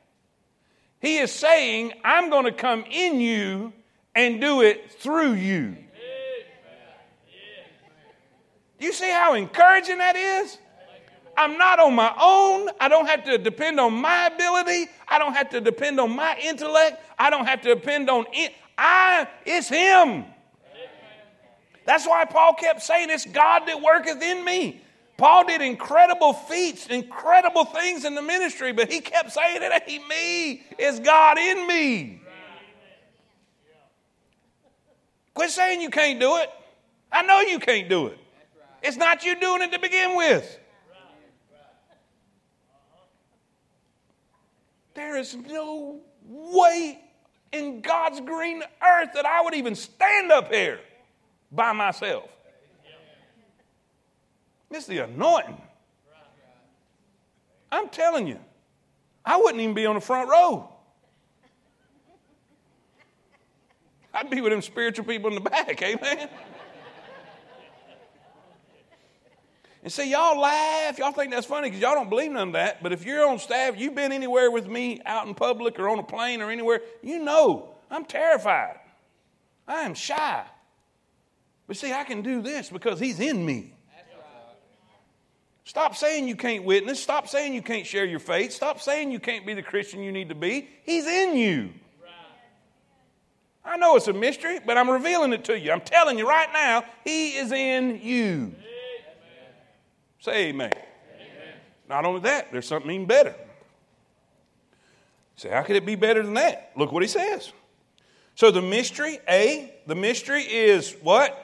He is saying, I'm going to come in you and do it through you. You see how encouraging that is? I'm not on my own. I don't have to depend on my ability. I don't have to depend on my intellect. I don't have to depend on it. I, it's Him. That's why Paul kept saying, It's God that worketh in me. Paul did incredible feats, incredible things in the ministry, but he kept saying it ain't me, it's God in me. Quit saying you can't do it. I know you can't do it. It's not you doing it to begin with. There is no way in God's green earth that I would even stand up here by myself. It's the anointing. I'm telling you, I wouldn't even be on the front row. I'd be with them spiritual people in the back. Amen. And see, y'all laugh. Y'all think that's funny because y'all don't believe none of that. But if you're on staff, you've been anywhere with me out in public or on a plane or anywhere, you know I'm terrified. I am shy. But see, I can do this because He's in me. Stop saying you can't witness. Stop saying you can't share your faith. Stop saying you can't be the Christian you need to be. He's in you. I know it's a mystery, but I'm revealing it to you. I'm telling you right now, He is in you. Say amen. amen. Not only that, there's something even better. Say, how could it be better than that? Look what he says. So the mystery, A, the mystery is what?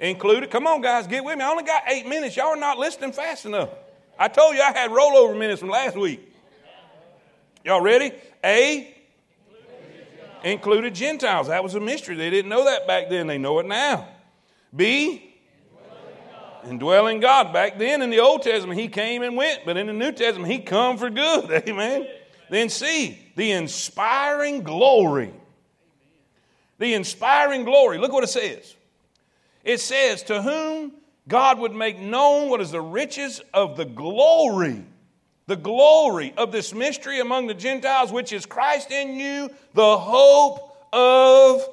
Included. Come on, guys, get with me. I only got eight minutes. Y'all are not listening fast enough. I told you I had rollover minutes from last week. Y'all ready? A, included Gentiles. That was a mystery. They didn't know that back then. They know it now. B, indwelling God. Back then in the Old Testament, he came and went, but in the New Testament, he come for good. Amen. Then see the inspiring glory. The inspiring glory. Look what it says. It says, To whom God would make known what is the riches of the glory, the glory of this mystery among the Gentiles, which is Christ in you, the hope of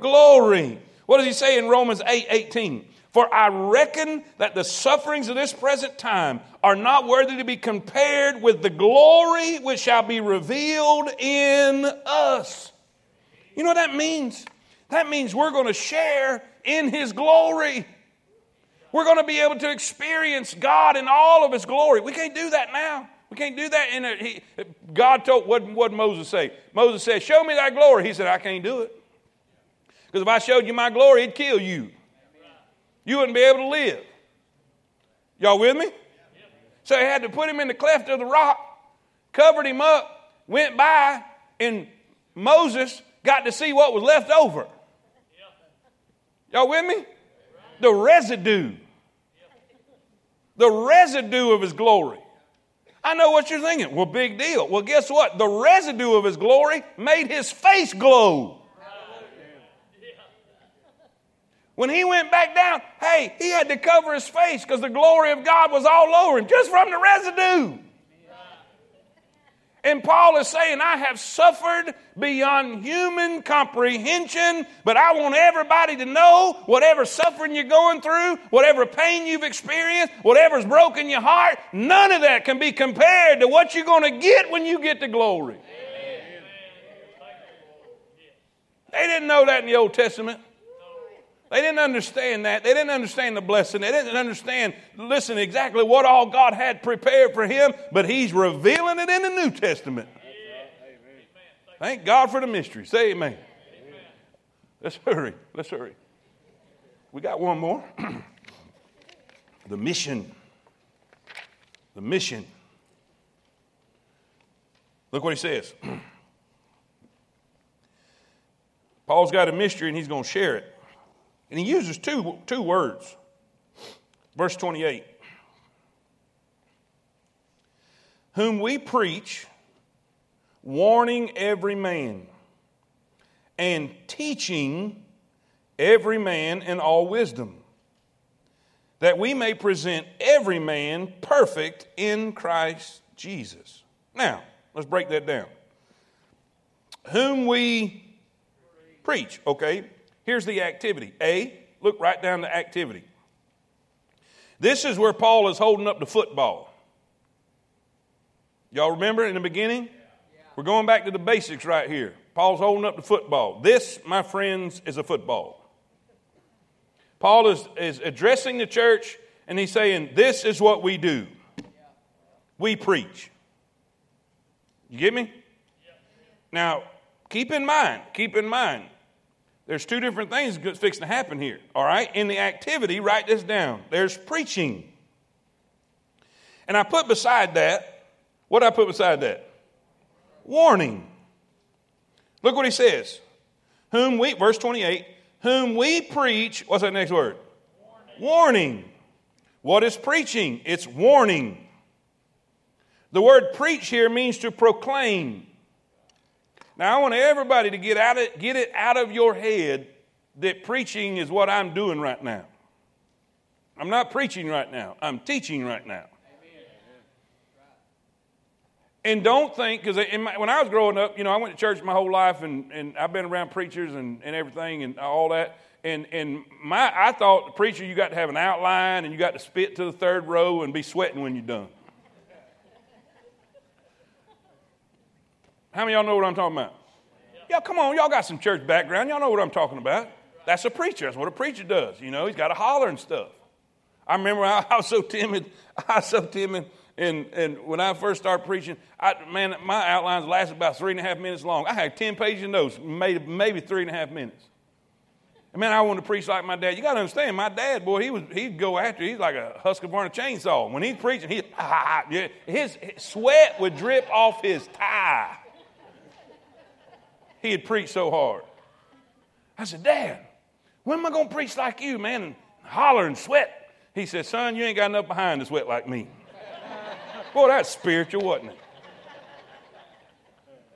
glory. What does he say in Romans 8 18? For I reckon that the sufferings of this present time are not worthy to be compared with the glory which shall be revealed in us. You know what that means? That means we're going to share in His glory. We're going to be able to experience God in all of His glory. We can't do that now. We can't do that. In a, he, God told, what did Moses say? Moses said, Show me thy glory. He said, I can't do it. Because if I showed you my glory, it'd kill you you wouldn't be able to live. Y'all with me? So he had to put him in the cleft of the rock, covered him up, went by, and Moses got to see what was left over. Y'all with me? The residue. The residue of his glory. I know what you're thinking. Well, big deal. Well, guess what? The residue of his glory made his face glow. When he went back down, hey, he had to cover his face because the glory of God was all over him just from the residue. And Paul is saying, I have suffered beyond human comprehension, but I want everybody to know whatever suffering you're going through, whatever pain you've experienced, whatever's broken your heart, none of that can be compared to what you're going to get when you get to glory. They didn't know that in the Old Testament. They didn't understand that. They didn't understand the blessing. They didn't understand, listen, exactly what all God had prepared for him, but He's revealing it in the New Testament. Thank God for the mystery. Say amen. amen. Let's hurry. Let's hurry. We got one more. the mission. The mission. Look what he says. Paul's got a mystery and he's going to share it. And he uses two, two words. Verse 28 Whom we preach, warning every man, and teaching every man in all wisdom, that we may present every man perfect in Christ Jesus. Now, let's break that down. Whom we preach, okay? Here's the activity. A, look right down the activity. This is where Paul is holding up the football. Y'all remember in the beginning? We're going back to the basics right here. Paul's holding up the football. This, my friends, is a football. Paul is, is addressing the church and he's saying, This is what we do. We preach. You get me? Now, keep in mind, keep in mind, there's two different things that's fixing to happen here. All right? In the activity, write this down. There's preaching. And I put beside that, what I put beside that? Warning. Look what he says. Whom we, verse 28, whom we preach, what's that next word? Warning. warning. What is preaching? It's warning. The word preach here means to proclaim. Now, I want everybody to get, out of, get it out of your head that preaching is what I'm doing right now. I'm not preaching right now, I'm teaching right now. And don't think, because when I was growing up, you know, I went to church my whole life and, and I've been around preachers and, and everything and all that. And, and my, I thought the preacher, you got to have an outline and you got to spit to the third row and be sweating when you're done. How many y'all know what I'm talking about? Y'all, come on, y'all got some church background. Y'all know what I'm talking about. That's a preacher. That's what a preacher does. You know, he's got to holler and stuff. I remember I, I was so timid. I was so timid. And, and when I first started preaching, I, man, my outlines lasted about three and a half minutes long. I had 10 pages of notes, maybe, maybe three and a half minutes. And man, I wanted to preach like my dad. You got to understand, my dad, boy, he was, he'd go after, he's like a Husqvarna chainsaw. When he's preaching, he, ah, yeah, his, his sweat would drip off his tie. He had preached so hard. I said, Dad, when am I going to preach like you, man, and holler and sweat? He said, Son, you ain't got enough behind to sweat like me. Boy, that's spiritual, wasn't it?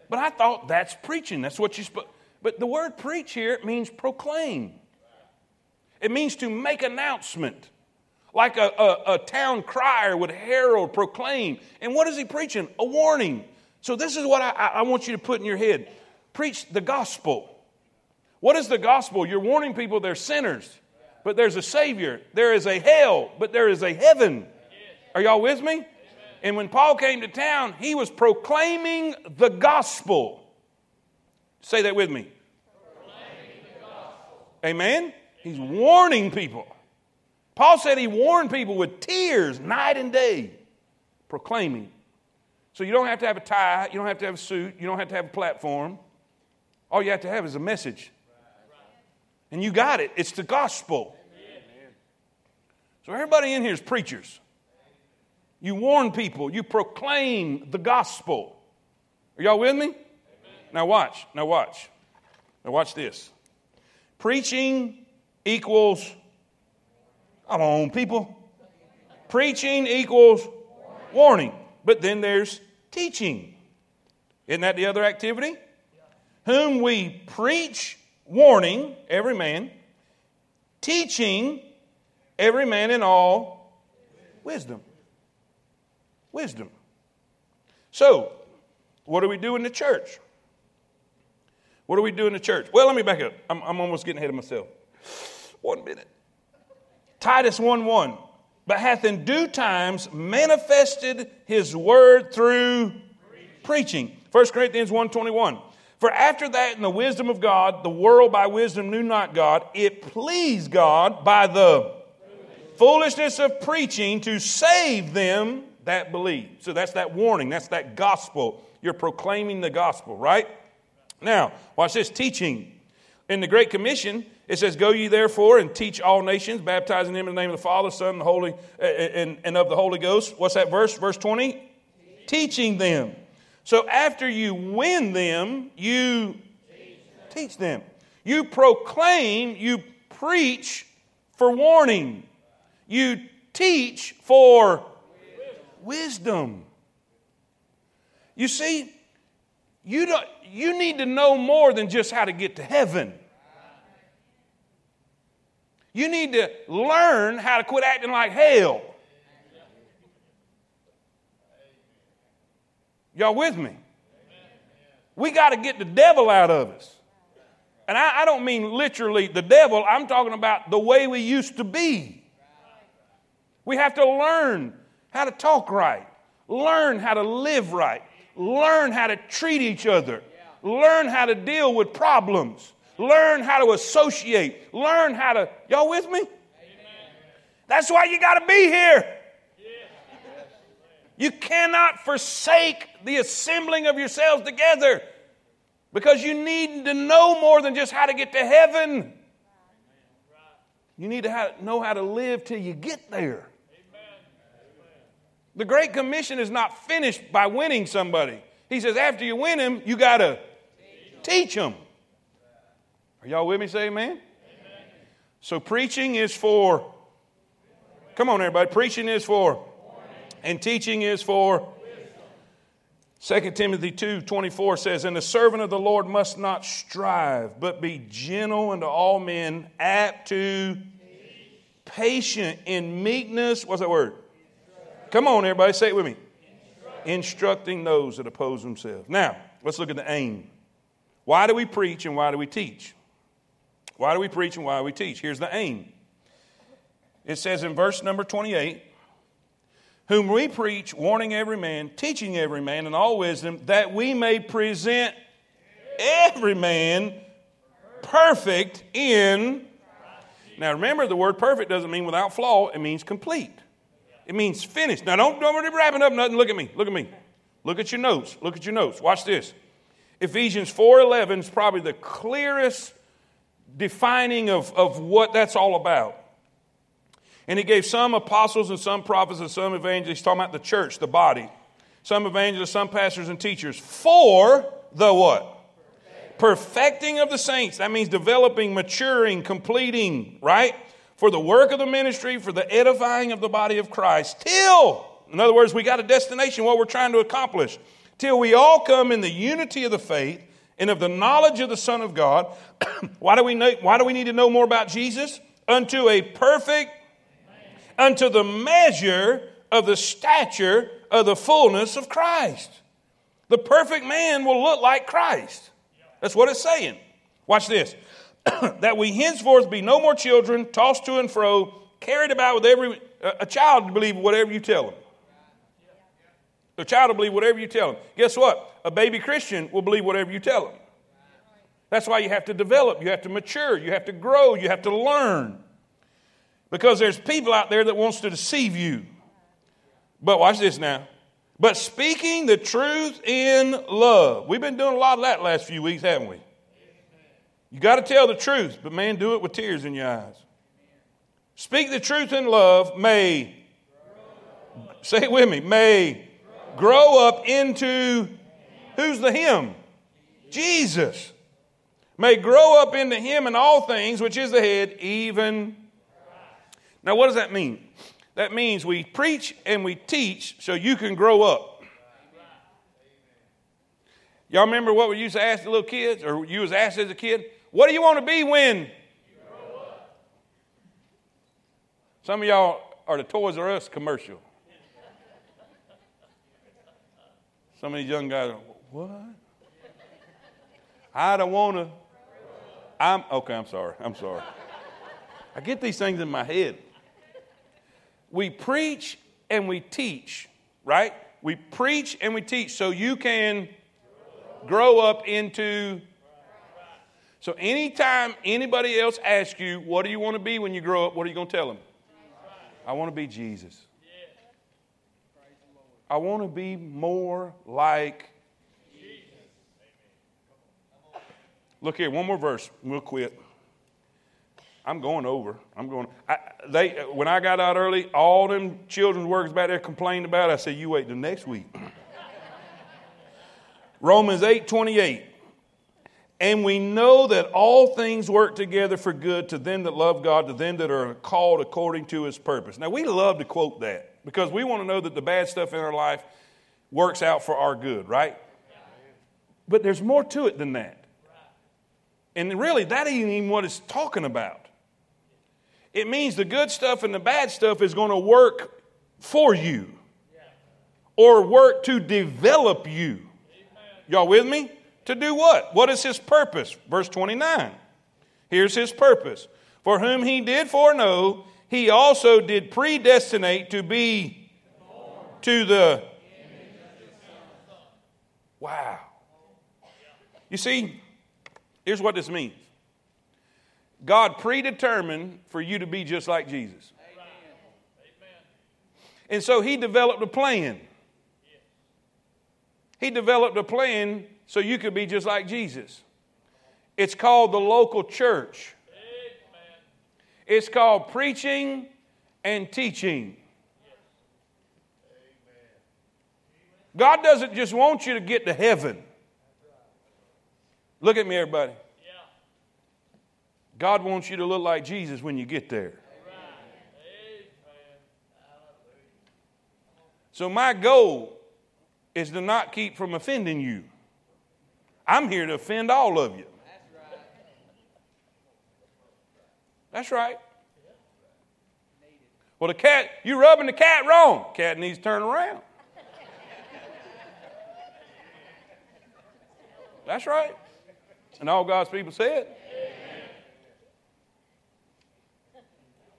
But I thought that's preaching. That's what you spoke. But the word preach here means proclaim. It means to make announcement, like a, a, a, town crier would herald, proclaim. And what is he preaching? A warning. So this is what I, I want you to put in your head: preach the gospel. What is the gospel? You're warning people they're sinners, but there's a Savior. There is a hell, but there is a heaven. Are y'all with me? And when Paul came to town, he was proclaiming the gospel. Say that with me. Amen? He's warning people. Paul said he warned people with tears night and day, proclaiming. So you don't have to have a tie, you don't have to have a suit, you don't have to have a platform. All you have to have is a message. And you got it. It's the gospel. So everybody in here is preachers. You warn people, you proclaim the gospel. Are y'all with me? Now, watch. Now, watch. Now, watch this. Preaching equals, come on, people. Preaching equals warning. But then there's teaching. Isn't that the other activity? Whom we preach, warning every man, teaching every man in all wisdom wisdom. So, what do we do in the church? What do we do in the church? Well, let me back up. I'm, I'm almost getting ahead of myself. One minute. Titus 1 1. But hath in due times manifested his word through preaching. 1 Corinthians 1 21. For after that, in the wisdom of God, the world by wisdom knew not God. It pleased God by the foolishness of preaching to save them that believe. So that's that warning, that's that gospel. You're proclaiming the gospel, right? Now, watch this teaching. In the Great Commission, it says, Go ye therefore and teach all nations, baptizing them in the name of the Father, Son, and, the Holy, eh, eh, and, and of the Holy Ghost. What's that verse? Verse 20? Teaching them. So after you win them, you teach them. You proclaim, you preach for warning. You teach for wisdom. You see, you, don't, you need to know more than just how to get to heaven. You need to learn how to quit acting like hell. Y'all with me? We got to get the devil out of us. And I, I, don't mean literally the devil, I'm talking about the way we used to be. We have to learn how to talk right, learn how to live right, learn how to treat each other, learn how to deal with problems, learn how to associate, learn how to. Y'all with me? That's why you got to be here. You cannot forsake the assembling of yourselves together because you need to know more than just how to get to heaven. You need to know how to live till you get there. The Great Commission is not finished by winning somebody. He says, after you win him, you got to teach them. Are y'all with me? Say amen. amen. So preaching is for, come on, everybody. Preaching is for, and teaching is for. 2 Timothy 2 24 says, And the servant of the Lord must not strive, but be gentle unto all men, apt to patient in meekness. What's that word? Come on, everybody, say it with me. Instructing those that oppose themselves. Now, let's look at the aim. Why do we preach and why do we teach? Why do we preach and why do we teach? Here's the aim. It says in verse number 28 Whom we preach, warning every man, teaching every man in all wisdom, that we may present every man perfect in. Now remember, the word perfect doesn't mean without flaw, it means complete. It means finished. Now don't, don't be wrapping up nothing. Look at me. Look at me. Look at your notes. Look at your notes. Watch this. Ephesians 4.11 is probably the clearest defining of, of what that's all about. And he gave some apostles and some prophets and some evangelists, talking about the church, the body. Some evangelists, some pastors and teachers for the what? Perfecting of the saints. That means developing, maturing, completing, right? For the work of the ministry, for the edifying of the body of Christ. Till, in other words, we got a destination, what we're trying to accomplish. Till we all come in the unity of the faith and of the knowledge of the Son of God. why, do we know, why do we need to know more about Jesus? Unto a perfect, unto the measure of the stature of the fullness of Christ. The perfect man will look like Christ. That's what it's saying. Watch this. that we henceforth be no more children, tossed to and fro, carried about with every uh, a child to believe whatever you tell them. A child will believe whatever you tell them. Guess what? A baby Christian will believe whatever you tell them. That's why you have to develop, you have to mature, you have to grow, you have to learn. Because there's people out there that wants to deceive you. But watch this now but speaking the truth in love. We've been doing a lot of that last few weeks, haven't we? You got to tell the truth, but man, do it with tears in your eyes. Speak the truth in love may, say it with me, may grow up into, who's the Him? Jesus. May grow up into Him in all things, which is the head, even. Now, what does that mean? That means we preach and we teach so you can grow up. Y'all remember what we used to ask the little kids, or you was asked as a kid? What do you want to be when? Some of y'all are the Toys R Us commercial. Some of these young guys are, what? I don't want to. I'm okay. I'm sorry. I'm sorry. I get these things in my head we preach and we teach, right? We preach and we teach so you can grow up into. So anytime anybody else asks you, what do you want to be when you grow up, what are you going to tell them? I want to be Jesus. I want to be more like. Jesus. Look here, one more verse, we'll quit. I'm going over. I'm going. I, they when I got out early, all them children's works back there complained about. It. I said, "You wait till next week." Romans eight twenty eight. And we know that all things work together for good to them that love God, to them that are called according to his purpose. Now, we love to quote that because we want to know that the bad stuff in our life works out for our good, right? But there's more to it than that. And really, that ain't even what it's talking about. It means the good stuff and the bad stuff is going to work for you or work to develop you. Y'all with me? To do what? What is his purpose? Verse 29. Here's his purpose. For whom he did foreknow, he also did predestinate to be to the. Wow. You see, here's what this means God predetermined for you to be just like Jesus. Amen. And so he developed a plan. He developed a plan so you could be just like Jesus. It's called the local church. It's called preaching and teaching. God doesn't just want you to get to heaven. Look at me, everybody. God wants you to look like Jesus when you get there. So, my goal is to not keep from offending you. I'm here to offend all of you. That's right. That's right. Well, the cat, you're rubbing the cat wrong. Cat needs to turn around. That's right. And all God's people said.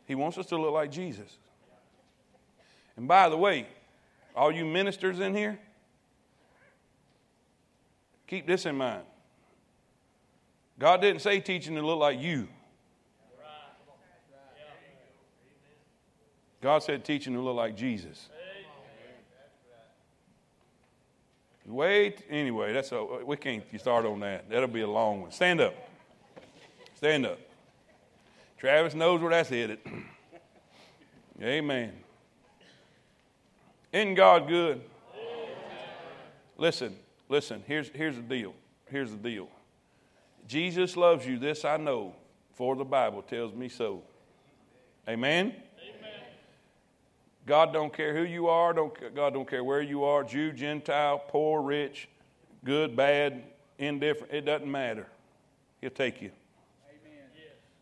He wants us to look like Jesus. And by the way, all you ministers in here, keep this in mind. God didn't say teaching to look like you. God said teaching to look like Jesus. Wait, anyway, that's a, we can't start on that. That'll be a long one. Stand up. Stand up. Travis knows where that's headed. Amen. Isn't God good? Listen, listen, here's, here's the deal. Here's the deal. Jesus loves you, this I know, for the Bible tells me so. Amen? God don't care who you are. Don't, God don't care where you are Jew, Gentile, poor, rich, good, bad, indifferent. It doesn't matter. He'll take you.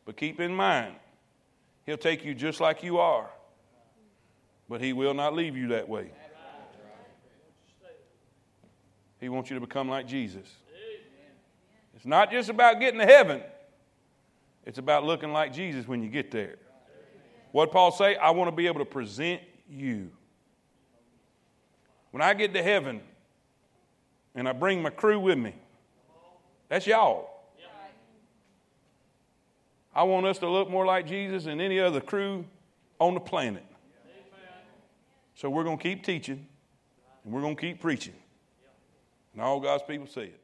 But keep in mind, He'll take you just like you are. But He will not leave you that way. He wants you to become like Jesus. It's not just about getting to heaven, it's about looking like Jesus when you get there. What Paul say? I want to be able to present you. When I get to heaven and I bring my crew with me, that's y'all. I want us to look more like Jesus than any other crew on the planet. So we're going to keep teaching and we're going to keep preaching. And all God's people say it.